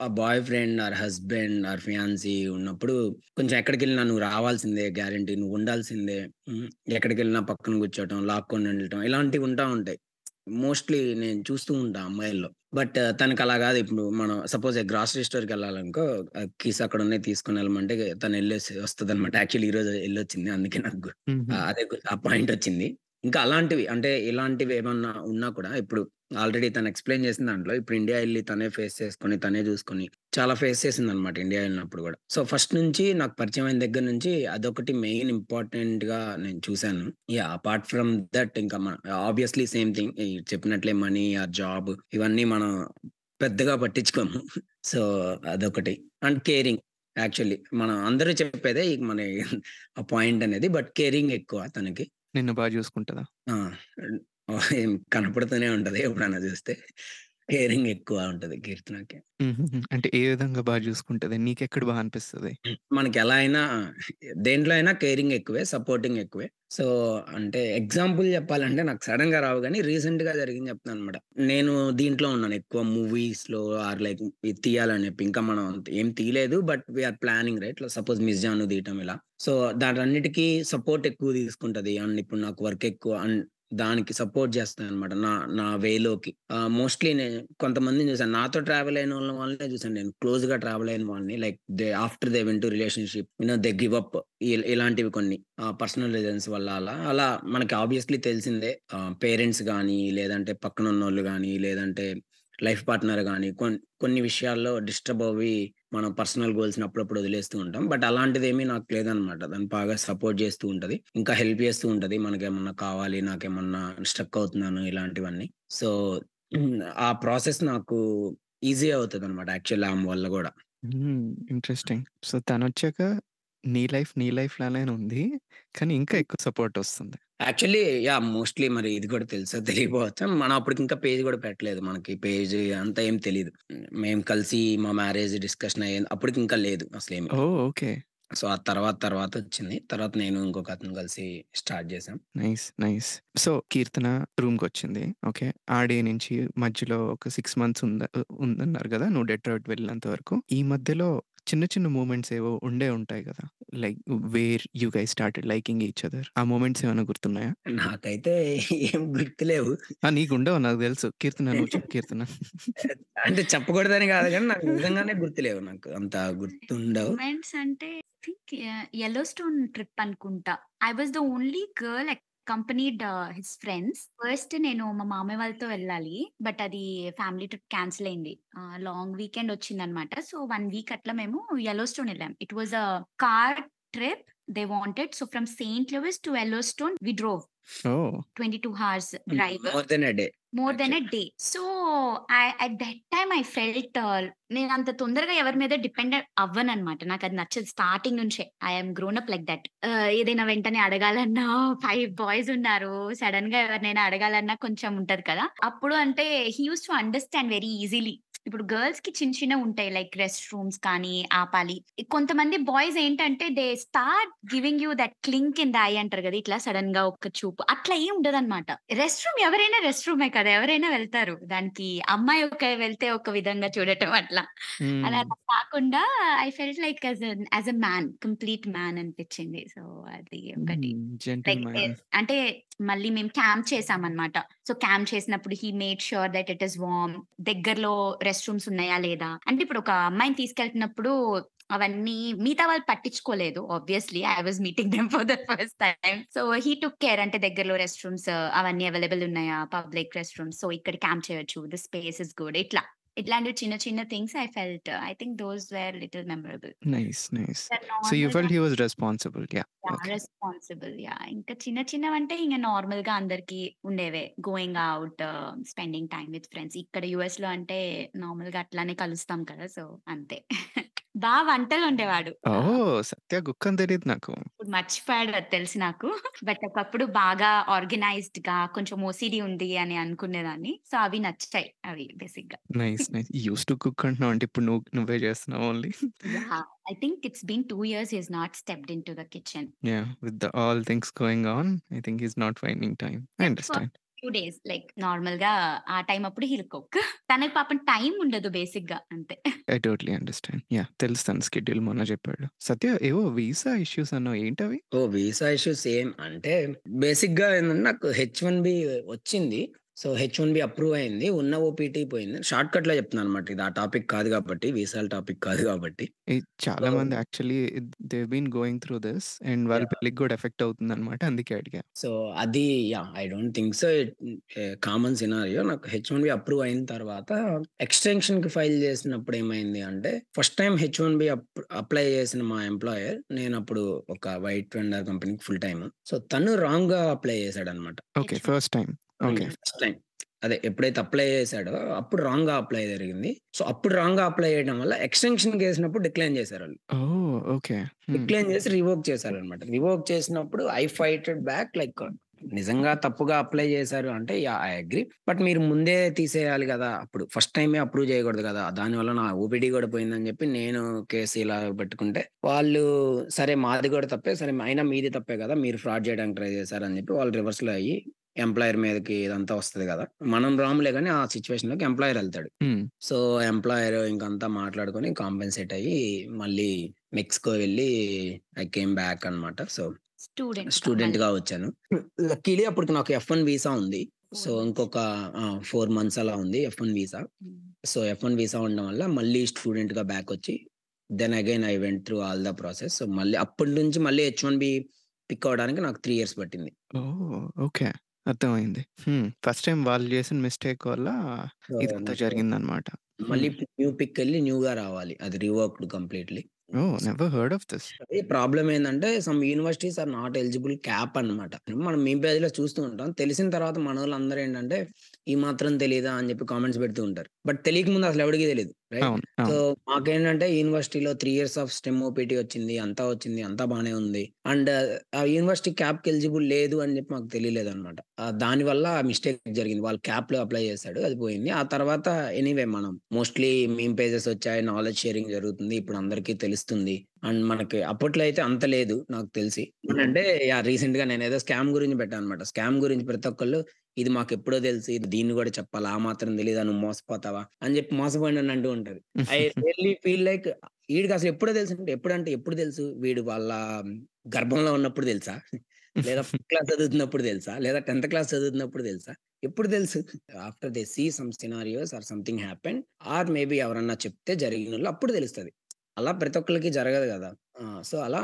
ఆ boyfriend or husband or fiancé ఉన్నప్పుడు కొంచెం ఎక్కడికెళ్ళినా నువ్వు రావాల్సిందే గ్యారంటీ. నువ్వు ఉండాల్సిందే. ఎక్కడికి ఎక్కడికెళ్ళినా పక్కన కూర్చోవటం, లాక్కొని ఉండటం ఇలాంటివి ఉంటా ఉంటాయి. మోస్ట్‌లీ నేను చూస్తూ ఉంటా అమ్మాయిల్లో. బట్ తనకి అలా కాదు. ఇప్పుడు మనం సపోజ్ గ్రాసరీ స్టోర్‌కెళ్ళాలనుకో ఆహ్, కీస్ అక్కడ ఉన్నాయి తీసుకొని వెళ్ళమంటే తను ఎళ్ళేసి వస్తదనమాట. యాక్చువల్లీ ఈరోజు ఎళ్ళొచ్చింది. అందుకే నాకు అదే ఆ పాయింట్ వచ్చింది. ఇంకా అలాంటివి అంటే ఇలాంటివి ఏమన్నా ఉన్నా కూడా ఇప్పుడు ఆల్రెడీ తను ఎక్స్‌ప్లెయిన్ చేసిన దాంట్లో ఇప్పుడు ఇండియా వెళ్ళి తనే ఫేస్ చేసుకొని, తనే చూసుకొని చాలా ఫేస్ చేసిందనమాట ఇండియా వెళ్ళినప్పుడు కూడా. సో ఫస్ట్ నుంచి నాకు పరిచయం అయిన దగ్గర నుంచి అదొకటి మెయిన్ ఇంపార్టెంట్‌గా నేను చూశాను యా అపార్ట్ ఫ్రమ్ దట్ ఇంకా మన ఆబ్వియస్‌లీ సేమ్ థింగ్ ఈ చెప్పినట్లే మనీ ఆర్ జాబ్ ఇవన్నీ మనం పెద్దగా పట్టించుకోము. సో అదొకటి. అండ్ కేరింగ్ యాక్చువల్లీ మనం అందరూ చెప్పేదే మన ఆ పాయింట్ అనేది. బట్ కేరింగ్ ఎక్కువ తనకి. నిన్ను బా చూసుకుంటదా? ఆ! ఏం కనపడుతూనే ఉంటది ఎప్పుడన్నా చూస్తే. కేరింగ్ ఎక్కువ ఉంటది కీర్తనకి. అంటే ఏ విధంగా బా చూసుకుంటది? నీకెక్కడ బా అనిపిస్తది? మనకి ఎలా అయినా దేంట్లో అయినా కేరింగ్ ఎక్కువే. సపోర్టింగ్ ఎక్కువే. సో అంటే ఎగ్జాంపుల్ చెప్పాలంటే నాకు సడెన్‌గా రావు గానీ రీసెంట్‌గా జరిగింది చెప్తాననమాట. నేను దీంట్లో ఉన్నాను ఎక్కువ మూవీస్‌లో ఆర్ లైక్ తీయాలని చెప్పి. ఇంకా మనం ఏం తీయలేదు. But we are planning right. Suppose 'miss Jaanu' తీయటం ఇలా. సో దాటన్నిటికి సపోర్ట్ ఎక్కువ తీసుకుంటది. అండ్ ఇప్పుడు నాకు వర్క్ ఎక్కువ అండ్ దానికి సపోర్ట్ చేస్తాననమాట. నా నా వేలోకి. మోస్ట్‌లీ నేను కొంతమందిని చూసాను. నాతో ట్రావెల్ అయిన వాళ్ళ వాళ్ళనే చూసాను నేను. క్లోజ్‌గా ట్రావెల్ అయిన వాళ్ళని like they after they went to relationship you know they give up ఇలాంటివి కొన్ని పర్సనల్ రీజన్స్ వల్ల అలా. అలా మనకి ఆబ్వియస్‌లీ తెలిసిందే. పేరెంట్స్ కానీ లేదంటే పక్కన ఉన్న వాళ్ళు కానీ లేదంటే లైఫ్ పార్ట్నర్ కానీ కొన్ని కొన్ని విషయాల్లో డిస్టర్బ్ అవ్వి మనం పర్సనల్ గోల్స్ అప్పుడప్పుడు వదిలేస్తూ ఉంటాం. బట్ అలాంటిదేమీ నాకు లేదనమాట. దాన్ని బాగా సపోర్ట్ చేస్తూ ఉంటది. ఇంకా హెల్ప్ చేస్తూ ఉంటది. మనకేమన్నా కావాలి, నాకేమన్నా స్ట్రక్ అవుతున్నాను ఇలాంటివన్నీ. సో, ఆ ప్రాసెస్ నాకు ఈజీ అవుతదనమాట యాక్చువల్లీ ఆమె వల్ల కూడా ఇంట్రెస్టింగ్. సో, తను వచ్చాక నీ లైఫ్ నీ లైఫ్ లానే ఉంది. కానీ ఇంకా ఎక్కువ సపోర్ట్ వస్తుంది. Actually yeah! మోస్ట్‌లీ మరి ఇది కూడా తెలుసో తెలియకపోవచ్చు. మనం అప్పటికి ఇంకా పేజ్ కూడా పెట్టలేదు. మనకి పేజ్ అంతా ఏం తెలీదు. మేము కలిసి మా మ్యారేజ్ డిస్కషన్ అయ్యింది. అప్పటికి ఇంకా లేదు అసలేమి. ఓహ్! ఓకే. సో, ఆ తర్వాత తర్వాత వచ్చింది. తర్వాత నేను ఇంకొక అతను కలిసి స్టార్ట్ చేసాం. నైస్. నైస్. సో, కీర్తన రూమ్‌కొచ్చింది. ఓకే. ఆ డే నుంచి మధ్యలో ఒక 6 మంత్స్ ఉంద ఉందన్నారు గదా! నువ్వు డెట్రాయిట్ వెళ్ళినంత వరకు. ఈ మధ్యలో చిన్న చిన్న మూమెంట్స్ ఏవో ఉండే ఉంటాయి గదా! Like where you guys started liking each other. ఆ మూమెంట్స్ ఏమైనా గుర్తున్నాయా? నాకైతే ఏం గుర్తులేవు. ఆ! నీకుండవు నాకు తెలుసు. కీర్తన కీర్తన. అంటే చెప్పకూడదని కాదు గానీ నాకు నిజంగానే గుర్తులేవు నాకు. అంత గుర్తుండవు. మూమెంట్స్ అంటే I think ya Yellowstone trip అనుకుంటా. I was the only girl companied his friends. First నేను మా మామయ్య వాళ్ళతో వెళ్ళాలి. బట్ అది ఫ్యామిలీ ట్రిప్ క్యాన్సిల్ అయింది. లాంగ్ వీకెండ్ వచ్చిందనమాట. సో, వన్ వీక్ అట్లా మేము యెల్లోస్టోన్ వెళ్ళాం it was a car trip they wanted. So, from Saint Louis to Yellowstone we drove. Oh! 22 hours drive. More than a day. More than a. Day. So, I at that time I felt నేనంత తొందరగా ఎవరి మీద depend అవ్వననమాట. నాకది నచ్చదు starting నుంచే. I am grown up like that. ఏదైనా వెంటనే అడగాలన్నా 5 boys ఉన్నారు. సడెన్‌గా ఎవరినైనా అడగాలన్నా కొంచెం ఉంటది కదా! అప్పుడు అంటే he used to understand very easily. ఇప్పుడు గర్ల్స్‌కి చిన్న చిన్నవి ఉంటాయి. లైక్ రెస్ట్ రూమ్స్ కానీ ఆపాలి. కొంతమంది బాయ్స్ ఏంటంటే they start giving you that clink in the eye అంటారు కదా! ఇట్లా సడెన్‌గా ఒక్క చూపు. అట్లా ఏం ఉండదనమాట. రెస్ట్ రూమ్ ఎవరైనా రెస్ట్ రూమే కదా! ఎవరైనా వెళ్తారు. దానికి అమ్మాయి ఒక వెళ్తే ఒక విధంగా చూడటం అట్లా. అలా. కాకుండా I felt like as a man complete man అనిపించింది. సో, అది ఒకటి. అంటే మళ్ళీ మేము క్యాంప్ చేసామన్నమాట. సో, క్యాంప్ చేసినప్పుడు he made sure that it is warm దగ్గరలో రెస్ట్ రూమ్స్ ఉన్నాయా లేదా? అంటే ఇప్పుడు ఒక అమ్మాయిని తీసుకెళ్తున్నప్పుడు అవన్నీ మిగతా వాళ్ళు పట్టించుకోలేదు. Obviously I was meeting them for the first time so, he took care అంటే దగ్గరలో రెస్ట్ రూమ్స్ అవన్నీ అవైలబుల్ ఉన్నాయా? Public rest rooms. సో, ఇక్కడ క్యాంప్ చేయొచ్చు. The space is good. ఇట్లా. ఇట్లాంటివి చిన్న చిన్న things I felt I think those were little memorable. Nice. Nice. So, you felt he was responsible. Okay. Responsible. Yeah! ఇంకా చిన్న చిన్నవంటే ఇంక నార్మల్‌గా అందరికి ఉండేవే. Going out, spending time with friends. ఇక్కడ యూఎస్‌లో అంటే నార్మల్‌గా అట్లానే కలుస్తాం కదా! సో, అంతే. బా వంటలు వండేవాడు. ఆహ్ ఓహ్! సత్య కుక్ అని తెలీదు నాకు. ఇప్పుడు మర్చిపోయాడు అది తెలుసు నాకు. బట్ ఒకప్పుడు బాగా ఆర్గనైజ్డ్‌గా కొంచెం ఓసీడీ ఉంది అని అనుకునేదాన్ని. సో, అవి నచ్చాయి అవి బేసిక్‌గా. Nice. Nice. Used to cook అంటున్నావు అంటే ఇప్పుడు నువ్వు నువ్వే చేస్తున్నావా only? I think it's been 2 years has not stepped into the kitchen. Yeah! With the all things going on I think is not finding time. I understand. Few days like నార్మల్‌గా ఆ time అప్పుడు he will cook. తనకి పాపం time ఉండదు బేసిక్‌గా అంతే. I totally understand. Yeah! తెలుసు తన స్కెడ్యూల్ మొన్న చెప్పాడు. సత్య ఏవో వీసా ఇష్యూస్ అన్నావు ఏంటవి? ఓహ్! వీసా ఇష్యూస్ ఏం అంటే బేసిక్‌గా ఏందంటే నాకు హెచ్-1బీ వచ్చింది. సో, హెచ్-1బీ అప్రూవ్ అయింది. ఉన్న ఓపీటీ పోయింది. షార్ట్‌కట్‌లో చెప్తున్నానన్నమాట. ఇది ఆ టాపిక్ కాదు కాబట్టి. వీసాల టాపిక్ కాదు కాబట్టి. చాలా మంది actually they been going through this and వాళ్ళ! పెళ్ళికి కూడా ఎఫెక్ట్ అవుతుందన్నమాట. అందుకే అడిగా. సో, అది yeah! I don't think so. Common scenario నాకు హెచ్-1బీ అప్రూవ్ అయిన తర్వాత ఎక్స్‌టెన్షన్‌కి ఫైల్ చేసినప్పుడు ఏమైంది అంటే first time H1B up apply చేసిన మా ఎంప్లాయర్ నేనప్పుడు ఒక వైట్ వెండర్ కంపెనీకి ఫుల్ టైమ్. సో, తను రాంగ్‌గా apply చేసాడన్నమాట. Okay. H1B. First time. First time. అదే ఎప్పుడైతే అప్లై చేసాడో అప్పుడు రాంగ్‌గా అప్లై జరిగింది. సో, అప్పుడు రాంగ్‌గా అప్లై చేయడం వల్ల ఎక్స్‌టెన్షన్‌కేసినప్పుడు డిక్లైన్ చేసారాళ్ళు. ఓహ్! ఓకే. హ్మ్. డిక్లైన్ చేసి రివోక్ చేశారన్నమాట. రివోక్ చేసినప్పుడు ఐ ఫైటెడ్ బ్యాక్ లైక్ నిజంగా తప్పుగా అప్లై చేశారు అంటే యాహ్! I agree. బట్ మీరు ముందే తీసేయాలి గదా! అప్పుడు ఫస్ట్ టైమే అప్రూవ్ చేయకూడదు గదా! దానివల్ల నా ఓపీడీ కూడా పోయిందని చెప్పి నేను కేస్ ఇలా పెట్టుకుంటే వాళ్ళు సరే మాది కూడా తప్పే. సరే అయినా మీది తప్పే కదా! మీరు ఫ్రాడ్ చేయడానికి ట్రై చేశారని చెప్పి వాళ్ళు రివర్స్‌లో అయ్యి ఎంప్లాయర్ మీదకి ఇదంతా వస్తది గదా! మనం రాములే గాని ఆ సిట్యుయేషన్‌లోకి ఎంప్లాయర్ ఎళ్తాడు. హ్మ్. సో, ఎంప్లాయర్ ఇంకంతా మాట్లాడుకొని కాంపెన్సేట్ అయ్యి మళ్ళీ మెక్సికో వెళ్ళి ఐ కేమ్ బ్యాక్ అన్నమాట. సో స్టూడెంట్‌గా స్టూడెంట్‌గా మళ్ళీ. వచ్చాను. లక్కీలీ అప్పటికి నాకు ఎఫ్-1 వీసా ఉంది. 4 సో. ఇంకొక! 4 మంత్స్ అలా ఉంది F1 visa. Hmm. So, F1 visa ఉండడం వల్ల మళ్ళీ స్టూడెంట్‌గా బ్యాకొచ్చి then again I went through all the process. So, మళ్ళీ అప్పటి నుంచి మళ్ళీ హెచ్-1బీ పిక్ అవ్వడానికి నాకు 3 ఇయర్స్ పట్టింది. ఓకే. అర్థమైంది. ఫస్ట్ టైమ్ వాళ్ళు చేసిన మిస్టేక్ వల్ల ఇదంతా నాకు జరిగిందనమాట. మళ్ళీ. న్యూ పికెళ్ళి న్యూగా రావాలి. అది రివోక్డ్ కంప్లీట్‌లీ. ఓహ్! ఏంటంటే నెవర్ హర్డ్ ఆఫ్ దిస్. అదే ప్రాబ్లమ్ ఏందంటే some universities are not eligible cap అన్నమాట. మనం మీమ్ పేజ్‌లో చూస్తూ ఉంటాం. తెలిసిన తర్వాత మనోళ్ళందరూ ఏంటంటే, ఈ మాత్రం తెలీదా అని చెప్పి కామెంట్స్ పెడుతూ ఉంటారు. బట్ తెలియక ముందు అసలు ఎవడికి తెలీదు. రైట్? సో. మాకేంటంటే యూనివర్సిటీలో 3 ఇయర్స్ ఆఫ్ స్టెమ్ ఓపీటీ వచ్చింది. అంతా వచ్చింది. అంతా బానే ఉంది. అండ్ ఆ యూనివర్సిటీ క్యాప్‌కి ఎలిజిబుల్ లేదు అని చెప్పి మాకు తెలియలేదన్నమాట. ఆహ్, దానివల్ల మిస్టేక్ జరిగింది. వాళ్ళు క్యాప్‌లో అప్లై చేసాడు. అది పోయింది. ఆ తర్వాత ఎనీవే మనం మోస్ట్‌లీ మీమ్ పేజెస్ వచ్చాయి. నాలెడ్జ్ షేరింగ్ జరుగుతుంది. ఇప్పుడు అందరికీ తెలుస్తుంది. అండ్ మనకి అప్పట్లో అయితే అంత లేదు నాకు తెలిసి. ఏంటంటే యాహ్! రీసెంట్‌గా నేనేదో స్కామ్ గురించి పెట్టానన్నమాట. స్కామ్ గురించి ప్రతి ఒక్కళ్ళు ఇది మాకు ఎప్పుడో తెలుసు. ఇది దీన్ని కూడా చెప్పాలా? ఆ మాత్రం తెలియదు నువ్వు మోసపోతావా? అని చెప్పి మోసపోయిన అంటూ ఉంటది ఐ రియల్లీ ఫీల్ లైక్ వీడికి అసలు ఎప్పుడో తెలుసు అంటే ఎప్పుడంటే ఎప్పుడు తెలుసు? వీడు వాళ్ళ గర్భంలో ఉన్నప్పుడు తెలుసా? లేదా ఫిఫ్త్ క్లాస్ చదువుతున్నప్పుడు తెలుసా? లేదా 10థ్ క్లాస్ చదువుతున్నప్పుడు తెలుసా? ఎప్పుడు తెలుసు? After they see some scenarios or something happen or maybe ఎవరన్నా చెప్తే జరిగిన అప్పుడు తెలుస్తది. అలా ప్రతి ఒక్కరికి జరగదు కదా! ఆ! సో, అలా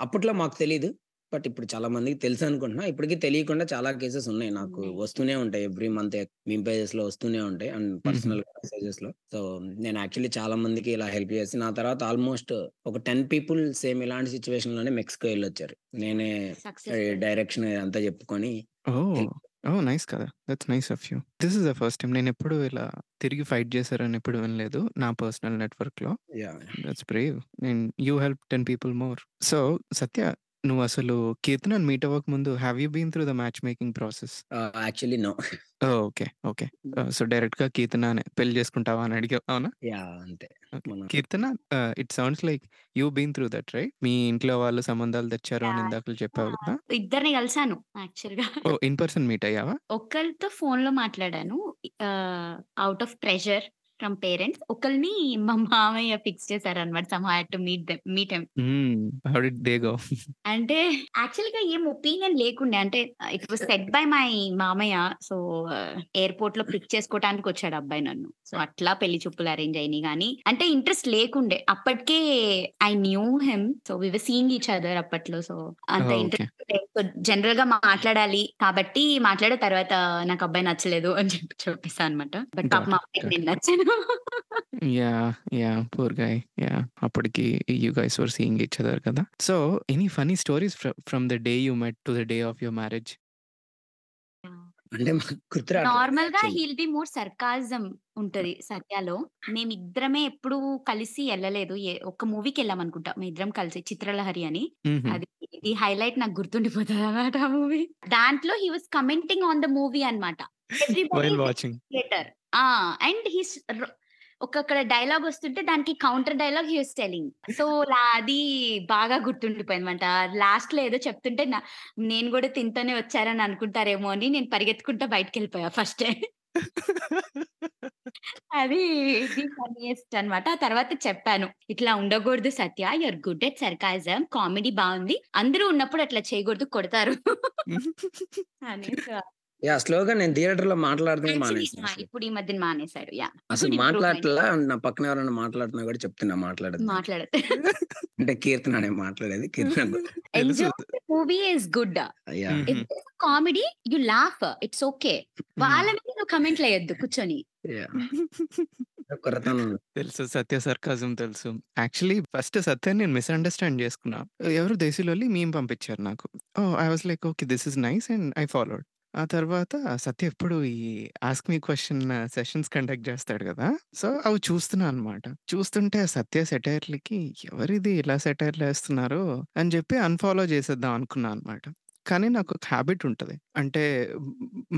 అప్పట్లో మాకు తెలియదు బట్ ఇప్పుడు చాలా మందికి తెలుసు అనుకుంటున్నా. ఇప్పటికి తెలియకుండా చాలా కేసెస్ ఉన్నాయి. నాకు. వస్తూనే ఉంటాయి. ఎవ్రీ మంత్ మీమ్ పేజెస్‌లో వస్తూనే ఉంటాయి. అండ్ హుహు. పర్సనల్‌గా మెసేజెస్‌లో. సో, నేను యాక్చువల్లీ చాలా మందికి ఇలా హెల్ప్ చేసి నా తర్వాత ఆల్మోస్ట్ ఒక 10 పీపుల్ సేమ్ ఇలాంటి సిట్యుయేషన్‌లోనే మెక్సికో ఎళ్ళొచ్చారు. నేనే. డైరెక్షన్ ఇదంతా చెప్పుకొని ఓహ్! నైస్ కదా! That's nice of you. This is the first time. నేనెప్పుడు ఇలా తిరిగి ఫైట్ చేశారని ఎప్పుడు వినలేదు. నా పర్సనల్ నెట్వర్క్‌లో. Yeah! That's brave. And you help 10 people more. So, Satya నువ్వసలు కీర్తనని మీట్ అవ్వక ముందు have you been through the match making process? Actually no. Okay. Okay. So, డైరెక్ట్‌గా కీర్తననే పెళ్ళి చేసుకుంటావా అని అడిగావు. అవునా? యాహ్! అంతే. Keerthana it sounds like you been through that right? మీ ఇంట్లో వాళ్ళు సంబంధాలు తెచ్చారు అని! ఇందాకల చెప్పావు! కదా! ఇద్దరిని కలిసాను యాక్చువల్‌గా. ఓహ్! ఇన్ పర్సన్ మీట్ అయ్యావా? ఒకళ్ళతో ఫోన్‌లో మాట్లాడాను. ఆహ్, out of pressure from parents. ఒకళ్ళని మా మామయ్య ఫిక్స్ చేశారన్నమాట. Some how to meet them meet him. How did they go? అంటే యాక్చువల్‌గా ఏం ఒపీనియన్ లేకుండే. అంటే it was set by my మామయ్య. సో, ఎయిర్‌పోర్ట్‌లో పిక్ చేసుకోవటానికి వచ్చాడు అబ్బాయి నన్ను. సో, అట్లా పెళ్ళి చూపులు అరేంజ్ అయినాయి గానీ, అంటే ఇంట్రెస్ట్ లేకుండే. అప్పటికే I knew him. So, we were seeing each other అప్పట్లో. సో, అంత. ఇంట్రెస్ట్ లేదు. సో, జనరల్‌గా మాట్లాడాలి కాబట్టి మాట్లాడిన తర్వాత నాకు అబ్బాయి నచ్చలేదు అని చెప్పి చెప్పేసా అన్నమాట. బట్ పాపం మా. అబ్బాయికి నేను it. నచ్చాను. Yeah! Yeah! Poor guy. Yeah! అప్పటికి you guys were seeing each other కదా! So, any funny stories fr from the day you met to the day of your marriage? అంటే నార్మల్‌గా actually. He'll be more sarcasm ఉంటది సత్యలో. మేమిద్దరమే ఎప్పుడు కలిసి ఎళ్ళలేదు. ఏ ఒక్క మూవీకెళ్ళాం అనుకుంటా. మేమిద్దరం కలిసి 'చిత్రలహరి' అని. అది ఈ హైలైట్ నాకు గుర్తుండిపోతదన్నమాట ఆ మూవీ. దాంట్లో he was commenting on the movie అన్నమాట. అండ్ హిస్ ఒక్కొక్కడ డైలాగ్ వస్తుంటే దానికి counter dialogue he was telling. So, లా అది బాగా గుర్తుండిపోయిందన్నమాట. లాస్ట్‌లో ఏదో చెప్తుంటే నేను కూడా తినతోనే వచ్చారని అనుకుంటారేమో అని నేను పరిగెత్తుకుంటా బయటికెళ్ళిపోయా ఫస్టే. అది ది ఫన్నీయెస్ట్ అన్నమాట. ఆ తర్వాత చెప్పాను. ఇట్లా ఉండకూడదు Satya. You are good at sarcasm. Comedy బావుంది. అందరూ ఉన్నప్పుడు అట్లా చేయకూడదు కొడతారు. అని యాహ్! స్లోగా నేను థియేటర్‌లో మాట్లాడడమే యాక్చువల్లీ మానేసా ఆ! అసలు. ఇప్పుడు ఈ మధ్యన మానేశారు. యాహ్! అసలు. మాట్లాడట్లా. నా పక్కన ఎవరైనా మాట్లాడుతున్నా కూడా చెప్తున్నా మాట్లాడొద్దని. మాట్లాడదు. అంటే కీర్తన నేను మాట్లాడేది. Keerthana movie is good. Comedy you laugh. It's okay. వాళ్ళ. మీద నువ్వు కామెంట్‌లు ఎయొద్దు కూర్చొని. తెలుసు. సత్య సర్కాజం తెలుసు. యాక్చువల్లీ ఫస్ట్ సత్యని నేను మిస్‌అండర్‌స్టాండ్ చేసుకున్నా. ఎవరో దేశీలోల్లి మీమ్ పంపించారు నాకు. I was like okay. This is nice and I followed. ఆ తర్వాత సత్య ఎప్పుడు ఈ ask me question sessions conduct చేస్తాడు కదా! సో, అవి చూస్తున్నా అన్నమాట. చూస్తుంటే సత్య సెటైర్‌లకి ఎవరిది ఇలా సెటైర్‌లేస్తున్నారు అని చెప్పి అన్‌ఫాలో చేసేద్దాం అనుకున్నా అనమాట కానీ నాకు ఒక హ్యాబిట్ ఉంటది. అంటే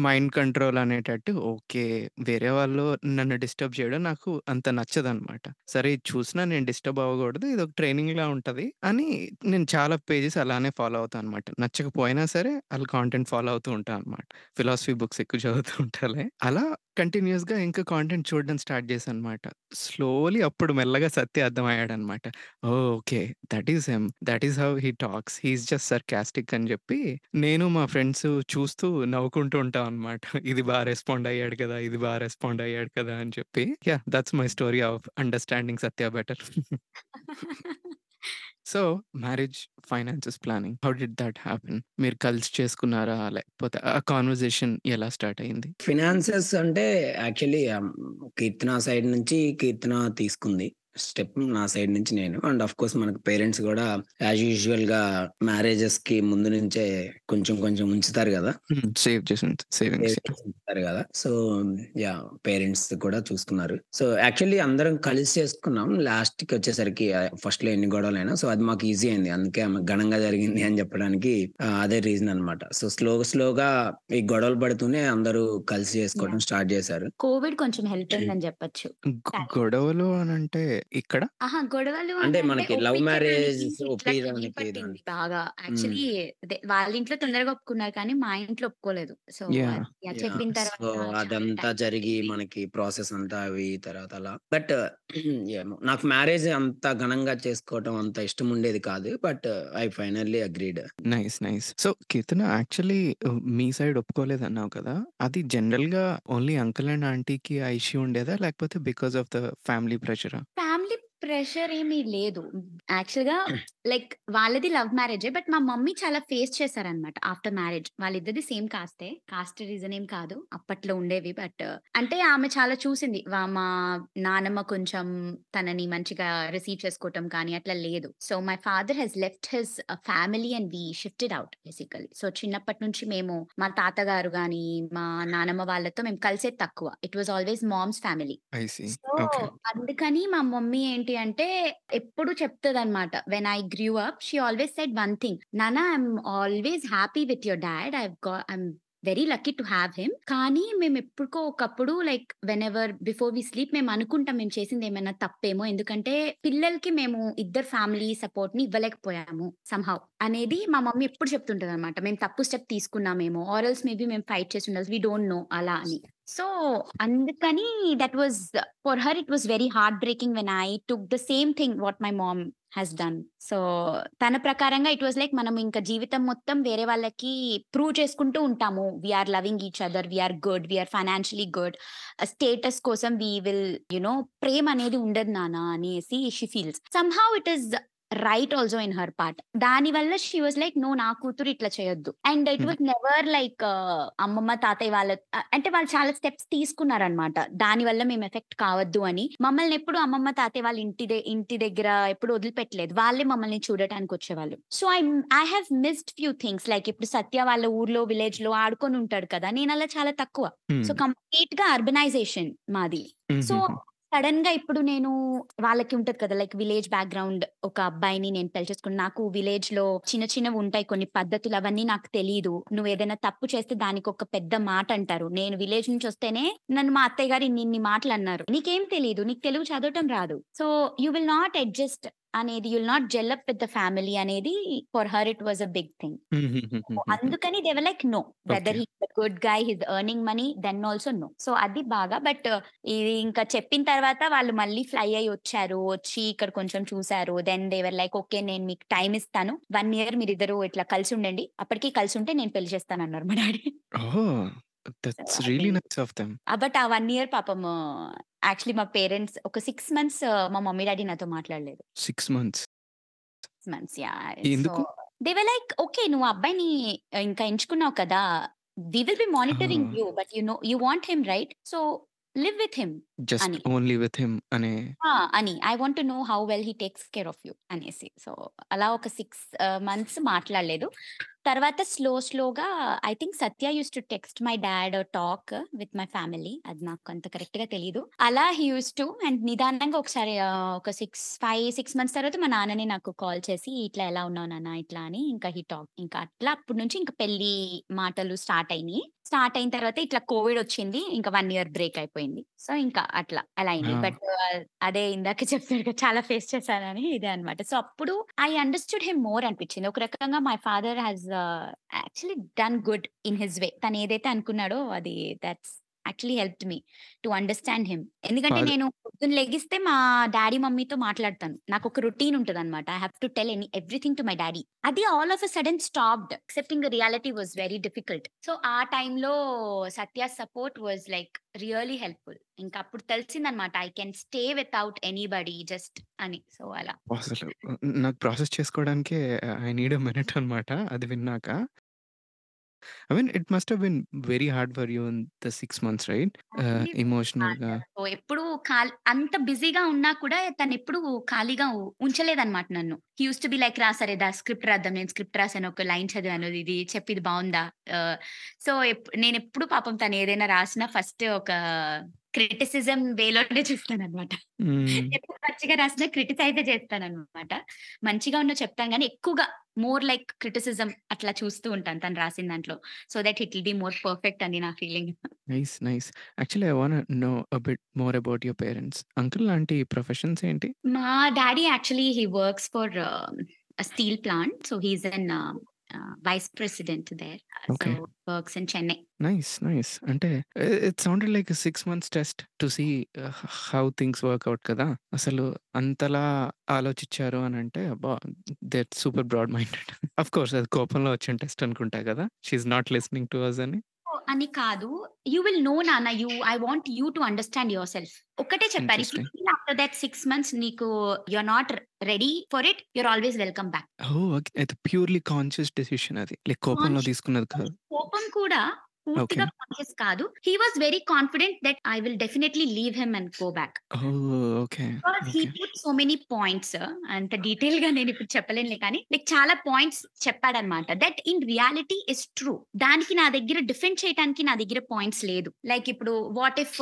మైండ్ కంట్రోల్ అనేటట్టు ఓకే. వేరే వాళ్ళు నన్ను డిస్టర్బ్ చేయడం నాకు అంత నచ్చదనమాట సరే ఇది చూసినా నేను డిస్టర్బ్ అవ్వకూడదు. ఇదొక ట్రైనింగ్‌లా ఉంటది అని నేను చాలా పేజెస్ అలానే ఫాలో అవుతా అనమాట నచ్చకపోయినా సరే ఆళ్ళ కాంటెంట్ ఫాలో అవుతూ ఉంటా అనమాట ఫిలాసఫీ బుక్స్ ఎక్కువ చదువుతూ ఉంటాలే. అలా కంటిన్యూయస్‌గా ఇంకా కాంటెంట్ చూడడం స్టార్ట్ చేశానన్నమాట. స్లోలీ అప్పుడు మెల్లగా సత్య అర్థమయ్యాడన్నమాట. ఓహ్! Okay. That is him. That is how he talks. He is just sarcastic అని చెప్పి నేను మా ఫ్రెండ్స్ చూస్తూ నవ్వుకుంటూ ఉంటాం అనమాట ఇది బా రెస్పాండ్ అయ్యాడు కదా! ఇది బా రెస్పాండ్ అయ్యాడు కదా! అని చెప్పి. Yeah! That's my story of understanding Satya better. So, marriage finances planning how did that happen? మీరు కలిసి చేసుకున్నారా? లేకపోతే ఆ కాన్వర్జేషన్ ఎలా స్టార్ట్ అయింది? ఫినాన్సెస్ అంటే యాక్చువల్లీ um, కీర్తన సైడ్ నుంచి కీర్తన తీసుకుంది. స్టెప్ నా సైడ్ నుంచి నేను. అండ్ ఆఫ్ కోర్స్ మనకు పేరెంట్స్ గూడా యాజ్ యూజువల్‌గా మ్యారేజెస్‌కి ముందు నుంచే కొంచెం కొంచెం ఉంచుతారు! హ్మ్. సేవ్ చేసి ఉంచుతారు గదా! So, yeah! పేరెంట్స్ కూడా చూసుకున్నారు. సో, యాక్చువల్లీ అందరం కలిసి చేసుకున్నాం. లాస్ట్‌కి వచ్చేసరికి ఆహ్, ఫస్ట్‌లో ఎన్ని గొడవలైనా సో, అది మాకు ఈజీ అయింది. అందుకే ఘనంగా జరిగింది అని చెప్పడానికి అదే రీజన్ అన్నమాట. సో, స్లో స్లోగా ఈ గొడవలు పడుతూనే అందరూ కలిసి చేసుకోవడం! స్టార్ట్ చేశారు. కోవిడ్ కొంచెం హెల్ప్ అయిందని చెప్పొచ్చు. గొ. గొడవలు అనంటే ఇక్కడ? అహా! గొడవలు అంటే మనకి లవ్ మ్యారేజ్. బాగా. యాక్చువల్లీ వాళ్ళ ఇంట్లో తొందరగా ఒప్పుకున్నారు కానీ మా ఇంట్లో ఒప్పుకోలేదు. సో! చెప్పిన తర్వాత అదంతా జరిగి. మనకి ప్రాసెస్ అంతా అవి తర్వాత అలా. బట్ నాకు మ్యారేజ్ అంత ఘనంగా చేసుకోవటం అంత ఇష్టం ఉండేది కాదు. But I finally agreed. Nice. Nice. So, Keerthana actually me side ఒప్పుకోలేదన్నావు కదా! అది జనరల్‌గా ఓన్లీ అంకుల్ అండ్ ఆంటీకి ఆ ఇష్యూ ఉండేదా? లేకపోతే బికాస్ ఆఫ్ ద ఫ్యామిలీ ప్రెషరా? ప్రెషర్ ఏమీ లేదు. యాక్చువల్‌గా లైక్ వాళ్ళది లవ్ మ్యారేజే. బట్ మా మమ్మీ చాలా ఫేస్ చేశారన్నమాట ఆఫ్టర్ మ్యారేజ్. వాళ్ళిద్దరిది సేమ్ కాస్టే. కాస్ట్ రీజన్ ఏం కాదు. అప్పట్లో ఉండేవి. బట్ అంటే ఆమె చాలా చూసింది. మా నానమ్మ కొంచెం తనని మంచిగా రిసీవ్ చేసుకోవటం కానీ అట్లా లేదు. So, my father has left his family and we shifted out basically. So, చిన్నప్పటి నుంచి మేము మా తాతగారు గాని, మా నానమ్మ వాళ్ళతో మేము కలిసేది తక్కువ. It was always mom's family. See. అందుకని మా మమ్మీ ఏంటి అంటే ఎప్పుడు చెప్తుంది అనమాట when I grew up she always said one thing. నానా I'm always happy with your dad. I have very lucky to have him. కానీ మేము ఎప్పుడుకో ఒకప్పుడు like whenever before we sleep మేము అనుకుంటాం మేము చేసింది ఏమైనా తప్పేమో. ఎందుకంటే పిల్లలకి మేము ఇద్దరు ఫ్యామిలీ సపోర్ట్ని ఇవ్వలేకపోయాము సంహౌ అనేది మా మమ్మీ ఎప్పుడు చెప్తుంటదన్నమాట. మేము తప్పు స్టెప్ తీసుకున్నామేమో ఆర్ ఎల్స్ మేబీ మేము ఫైట్ చేసి ఉండాలి వి డోంట్ నో అలా అని. సో, అందుకని that was for her it was very heart breaking when I took the same thing what my mom has done. So, తన ప్రకారంగా ఇట్ వాస్ లైక్ మనం ఇంకా జీవితం మొత్తం వేరే వాళ్ళకి ప్రూవ్ చేసుకుంటూ ఉంటాము. We are loving each other. We are good. We are good. Status కోసం వి విల్ యునో ప్రేమ్ ప్రేమ అనేది ఉండదు నానా అనేసి she feels. Somehow it is right also in her part. దానివల్ల షీ వాస్ లైక్ నో నా కూతురు ఇట్లా చేయొద్దు. And it. Was never like అమ్మమ్మ, తాతయ్య వాళ్ళ ఆహ్, అంటే వాళ్ళు చాలా స్టెప్స్ తీసుకున్నారన్నమాట. దానివల్ల మేము ఎఫెక్ట్ కావద్దు అని. మమ్మల్ని ఎప్పుడు అమ్మమ్మ, తాతయ్య వాళ్ళ ఇంటి ఇంటి దగ్గర ఎప్పుడు వదిలిపెట్టలేదు. వాళ్ళే మమ్మల్ని చూడటానికి వచ్చేవాళ్ళు. So, I I have missed few things like ఇప్పుడు సత్య వాళ్ళ ఊర్లో, విలేజ్‌లో ఆడుకొని ఉంటాడు కదా! నేను అలా చాలా తక్కువ. సో, హ్మ్. కంప్లీట్‌గా అర్బనైజేషన్ మాది. సో, సడన్గా ఇప్పుడు నేను వాళ్ళకి ఉంటది కదా! లైక్ విలేజ్ బ్యాక్‌గ్రౌండ్ ఒక అబ్బాయిని నేను పెళ్ళి చేసుకుని నాకు విలేజ్లో చిన్న చిన్నవి ఉంటాయి కొన్ని పద్ధతులు అవన్నీ నాకు తెలియదు నువ్వు ఏదైనా తప్పు చేస్తే దానికి ఒక పెద్ద మాట అంటారు. నేను విలేజ్ నుంచి వస్తేనే నన్ను మా అత్తయ్య గారు ఇన్ని మాటలు అన్నారు. నీకేం తెలియదు నీకు తెలుగు చదవటం రాదు. So, you will not adjust అనేది you will not gel up with the family అనేది for her it was a big thing. అందుకని they were like no. Whether. He good guy. He is earning money then also no. So, అది బాగా but ఇది ఇంకా చెప్పిన తర్వాత వాళ్ళు మళ్ళీ ఫ్లై అయ్యి వచ్చారు. వచ్చి ఇక్కడ కొంచెం చూసారు. Then they were like okay నేను మీకు టైమ్ ఇస్తాను. 1 ఇయర్ మీరిద్దరు ఇట్లా కలిసి ఉండండి. అప్పటికి కలిసి ఉంటే నేను పెళ్ళి చేస్తానన్నారు మా daddy. That's really nice of them. But ఆ 1 ఇయర్ పాపం యాక్చువల్లీ మా పేరెంట్స్ ఒక 6 మంత్స్ మా మమ్మీ, డాడీ నాతో మాట్లాడలేదు. 6 మంత్స్. 6 మంత్స్! సో, ఎందుకు? దే వర్ లైక్ ఓకే నువ్వు అబ్బాయిని ఇంకా ఎంచుకున్నావు కదా! We will be monitoring! You. But you know you want him right? So, live with him just అని. ఓన్లీ విత్ హిమ్ అనే ఆ! అని. I want to know how well he takes care of you అనేసి. So, అలా ఒక 6 ah, months మాట్లాడలేదు. తర్వాత slow స్లోగా I think Satya used to text my dad talk with my family. అది నాకు అంత కరెక్ట్‌గా తెలీదు. అలా హి యూజ్డ్ టు అండ్ నిదానంగా ఒకసారి ఒక 6, 5, 6 మంత్స్ తర్వాత మా నాన్ననే నాకు కాల్ చేసి ఇట్లా ఎలా ఉన్నావు నాన్న ఇట్లా అని ఇంకా హి టాక్. ఇంకా అట్లా అప్పటి నుంచి ఇంకా పెళ్ళి మాటలు స్టార్ట్ అయినియి. స్టార్ట్ అయిన తర్వాత ఇట్లా కోవిడ్ వచ్చింది. ఇంకా 1 ఇయర్ బ్రేక్ అయిపోయింది. సో, ఇంకా అట్లా అలా అయింది. బట్ అదే ఇందాక చెప్పారు! చాలా ఫేస్ చేశానని ఇదే అన్నమాట. సో, అప్పుడు ఐ అండర్‌స్టూడ్ హిమ్ మోర్ అనిపించింది. ఒక రకంగా my father has ah, actually done good in his way. తను ఏదైతే అనుకున్నాడో అది that's actually helped me to understand him. ఎందుకంటే నేను పొద్దున్న లెగిస్తే మా డ్యాడీ, మమ్మీతో మాట్లాడతాను. నాకొక రొటీన్ ఉంటదనమాట. I have to tell any everything to my daddy. అది all of a sudden stopped. Accepting the reality was very difficult. So, ఆ టైంలో Satya support was like really helpful. ఇంకా అప్పుడు తెలిసిందనమాట. I can stay without anybody just అని. So, అలా. అసలు నాకు process చేసుకోవడానికే ఐ నీడ్ ఎ మినిట్ అనమాట. అది విన్నాక. I mean it must have been very hard for you in the 6 months right? Ah, only ఎమోషనల్‌గా. సో, ఎప్పుడు అంత బిజీగా ఉన్నా కూడా తనెప్పుడు ఖాళీగా ఉ ఉంచలేదనమాట నన్ను. He used to be like రా సరే దా స్క్రిప్ట్ రాద్దాం. నేను స్క్రిప్ట్ రాసాను. ఒక లైన్ చదివాను. ఇది చెప్పు ఇది బావుందా? ఆహ్, సో, ఎప్ నేనెప్పుడు పాపం తను ఏదైనా రాసినా ఫస్ట్ ఒక క్రిటిసిజం వేలోనే. హ్మ్. ఎప్పుడు మంచిగా రాసినా క్రిటిసైజే చేస్తాననమాట. మంచిగా ఉన్న చెప్తాను గానీ ఎక్కువగా మోర్ లైక్ క్రిటిసిజం అట్లా చూస్తూ ఉంటాను తను రాసిన దాంట్లో. So, that it will be more perfect అని నా feeling. Nice. Nice. Actually I want know a bit more about your parents. Uncle aunty professions ఏంటి? మా daddy actually he works for steel plant. So, he is ah, vice president there. So, okay. Works in Chennai. Nice. Nice. అంటే ఇ it sounded like a 6 months test to see హ how things work out కదా! అసలు అంతలా ఆలోచించారు అనంటే అబ్బా! They are super broad minded. Of course అది కోపంలో వచ్చిన టెస్ట్ అనుకుంటా కదా! She is not listening to us అని. అని కాదు. యూ విల్ నో నాన్న you I want you to understand yourself. ఒక్కటే చెప్పారు. ఆఫ్టర్ దట్ 6 మంత్స్ నీకు you are not ready for it. You are always welcome back. Purely conscious decision అది. Like కోపంలో తీసుకున్నది కాదు. కోపం కూడా. పూర్తిగా కాన్షియస్ కాదు. He was very confident that I will definitely leave him and go back. He. Put so many points అంత డీటెయిల్‌గా నేను ఇప్పుడు చెప్పలేనులే కానీ లైక్ చాలా points చెప్పాడన్నమాట. That in reality is true. దానికి నా దగ్గర డిఫెండ్ చేయడానికి నా దగ్గర పాయింట్స్ లేదు. లైక్ ఇప్పుడు వాట్ ఇఫ్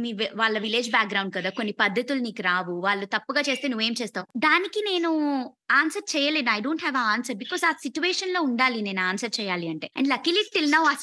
మీ వి వాళ్ళ విలేజ్ బ్యాక్‌గ్రౌండ్ కదా! కొన్ని పద్ధతులు నీకు రావు. వాళ్ళు తప్పుగా చేస్తే నువ్వేం చేస్తావు? దానికి నేను ఆన్సర్ చేయలేను. I don't have a answer. Because ఆ సిట్యుయేషన్‌లో ఉండాలి నేను ఆన్సర్ చేయాలి అంటే. అండ్ లక్కీలీ టిల్ నౌ ఆ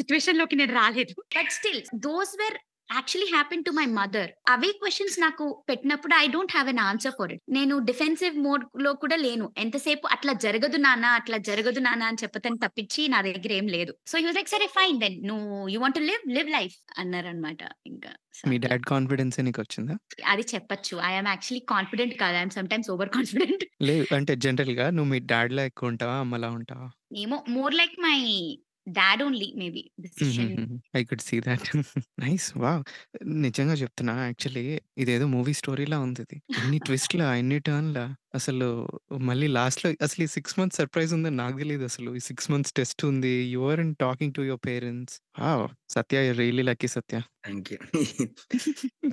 సిట్యుయేషన్‌లోకి నేను రాలేదు. But still those where actually happen to my mother. Away questions నాకు పెట్టినప్పుడు I don't have an answer for it. నేను డిఫెన్సివ్ మోడ్‌లో కూడా లేను. ఎంతసేపు అట్లా జరగదు నాన్న, అట్లా జరగదు నాన్న అని చెప్పతను తప్పించి నా దగ్గర ఏం లేదు. సో, హి వాస్ లైక్ సరే ఫైన్ దెన్ నువ్వు you want to live live life అన్నారన్నమాట ఇంకా. So, me. డాడ్ కాన్ఫిడెన్సే నీకొచ్చిందా? అది చెప్పొచ్చు. ఐ యామ్ యాక్చువల్లీ కాన్ఫిడెంట్ కాదు. I am sometimes over confident. లేదు. అంటే జనరల్‌గా నువ్వు మీ డాడ్‌లా ఎక్కువ ఉంటావా? అమ్మలా ఉంటావా? ఏమో more like my dad only maybe decision. I could see that. Nice. Wow! నిజంగా చెప్తున్నా యాక్చువల్లీ ఇదేదో మూవీ స్టోరీలా ఉందిది. ఇన్ని ట్విస్ట్‌లా, ఇన్ని టర్న్‌లా అసలు మళ్ళీ లాస్ట్‌లో అసలు ఈ 6 మంత్స్ సర్ప్రైజ్ ఉందని నాకు తెలీదసలు. ఈ 6 మంత్స్ టెస్ట్ ఉంది. You weren't talking to your parents. Wow! Satya you are really lucky Satya. You.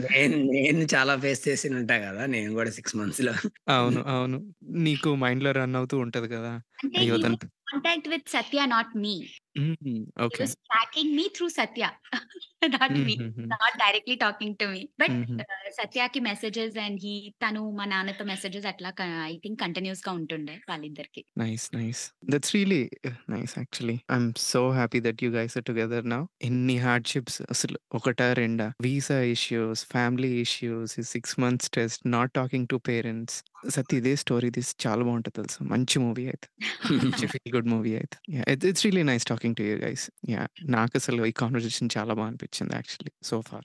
నేను నేను చాలా ఫేస్ చేసి ఉంటా గదా! నేను గూడా 6 మంత్స్‌లో. అవును. అవును. నీకు మైండ్‌లో రన్ అవుతూ ఉంటది కదా! అంటే అయ్యో! Contact with Satya not me. Mm, he okay. was tracking me through Satya. Not me. Not directly talking to me. But సత్యకి messages and he తను మా నాన్నతో మెసేజెస్ అట్లా ఐ థింక్ కంటిన్యూయస్‌గా ఉంటుండే వాళ్ళిద్దరికి. Nice. Nice. That's really nice actually. I am so happy that you guys are together now. ఎన్ని hardships అసలు ఒకటా? రెండా? Visa issues, family issues, 6 months test, not talking to parents. Satya ఇదే story తీస్తే చాలా బావుంటది తెలుసా? మంచి మూవీ అయితే. మంచి ఫీల్ గుడ్ మూవీ అయితే. It's really nice talking to you guys. Yeah! నాకసలు ఈ కన్వర్జేషన్ చాలా బా అనిపించింది actually so far.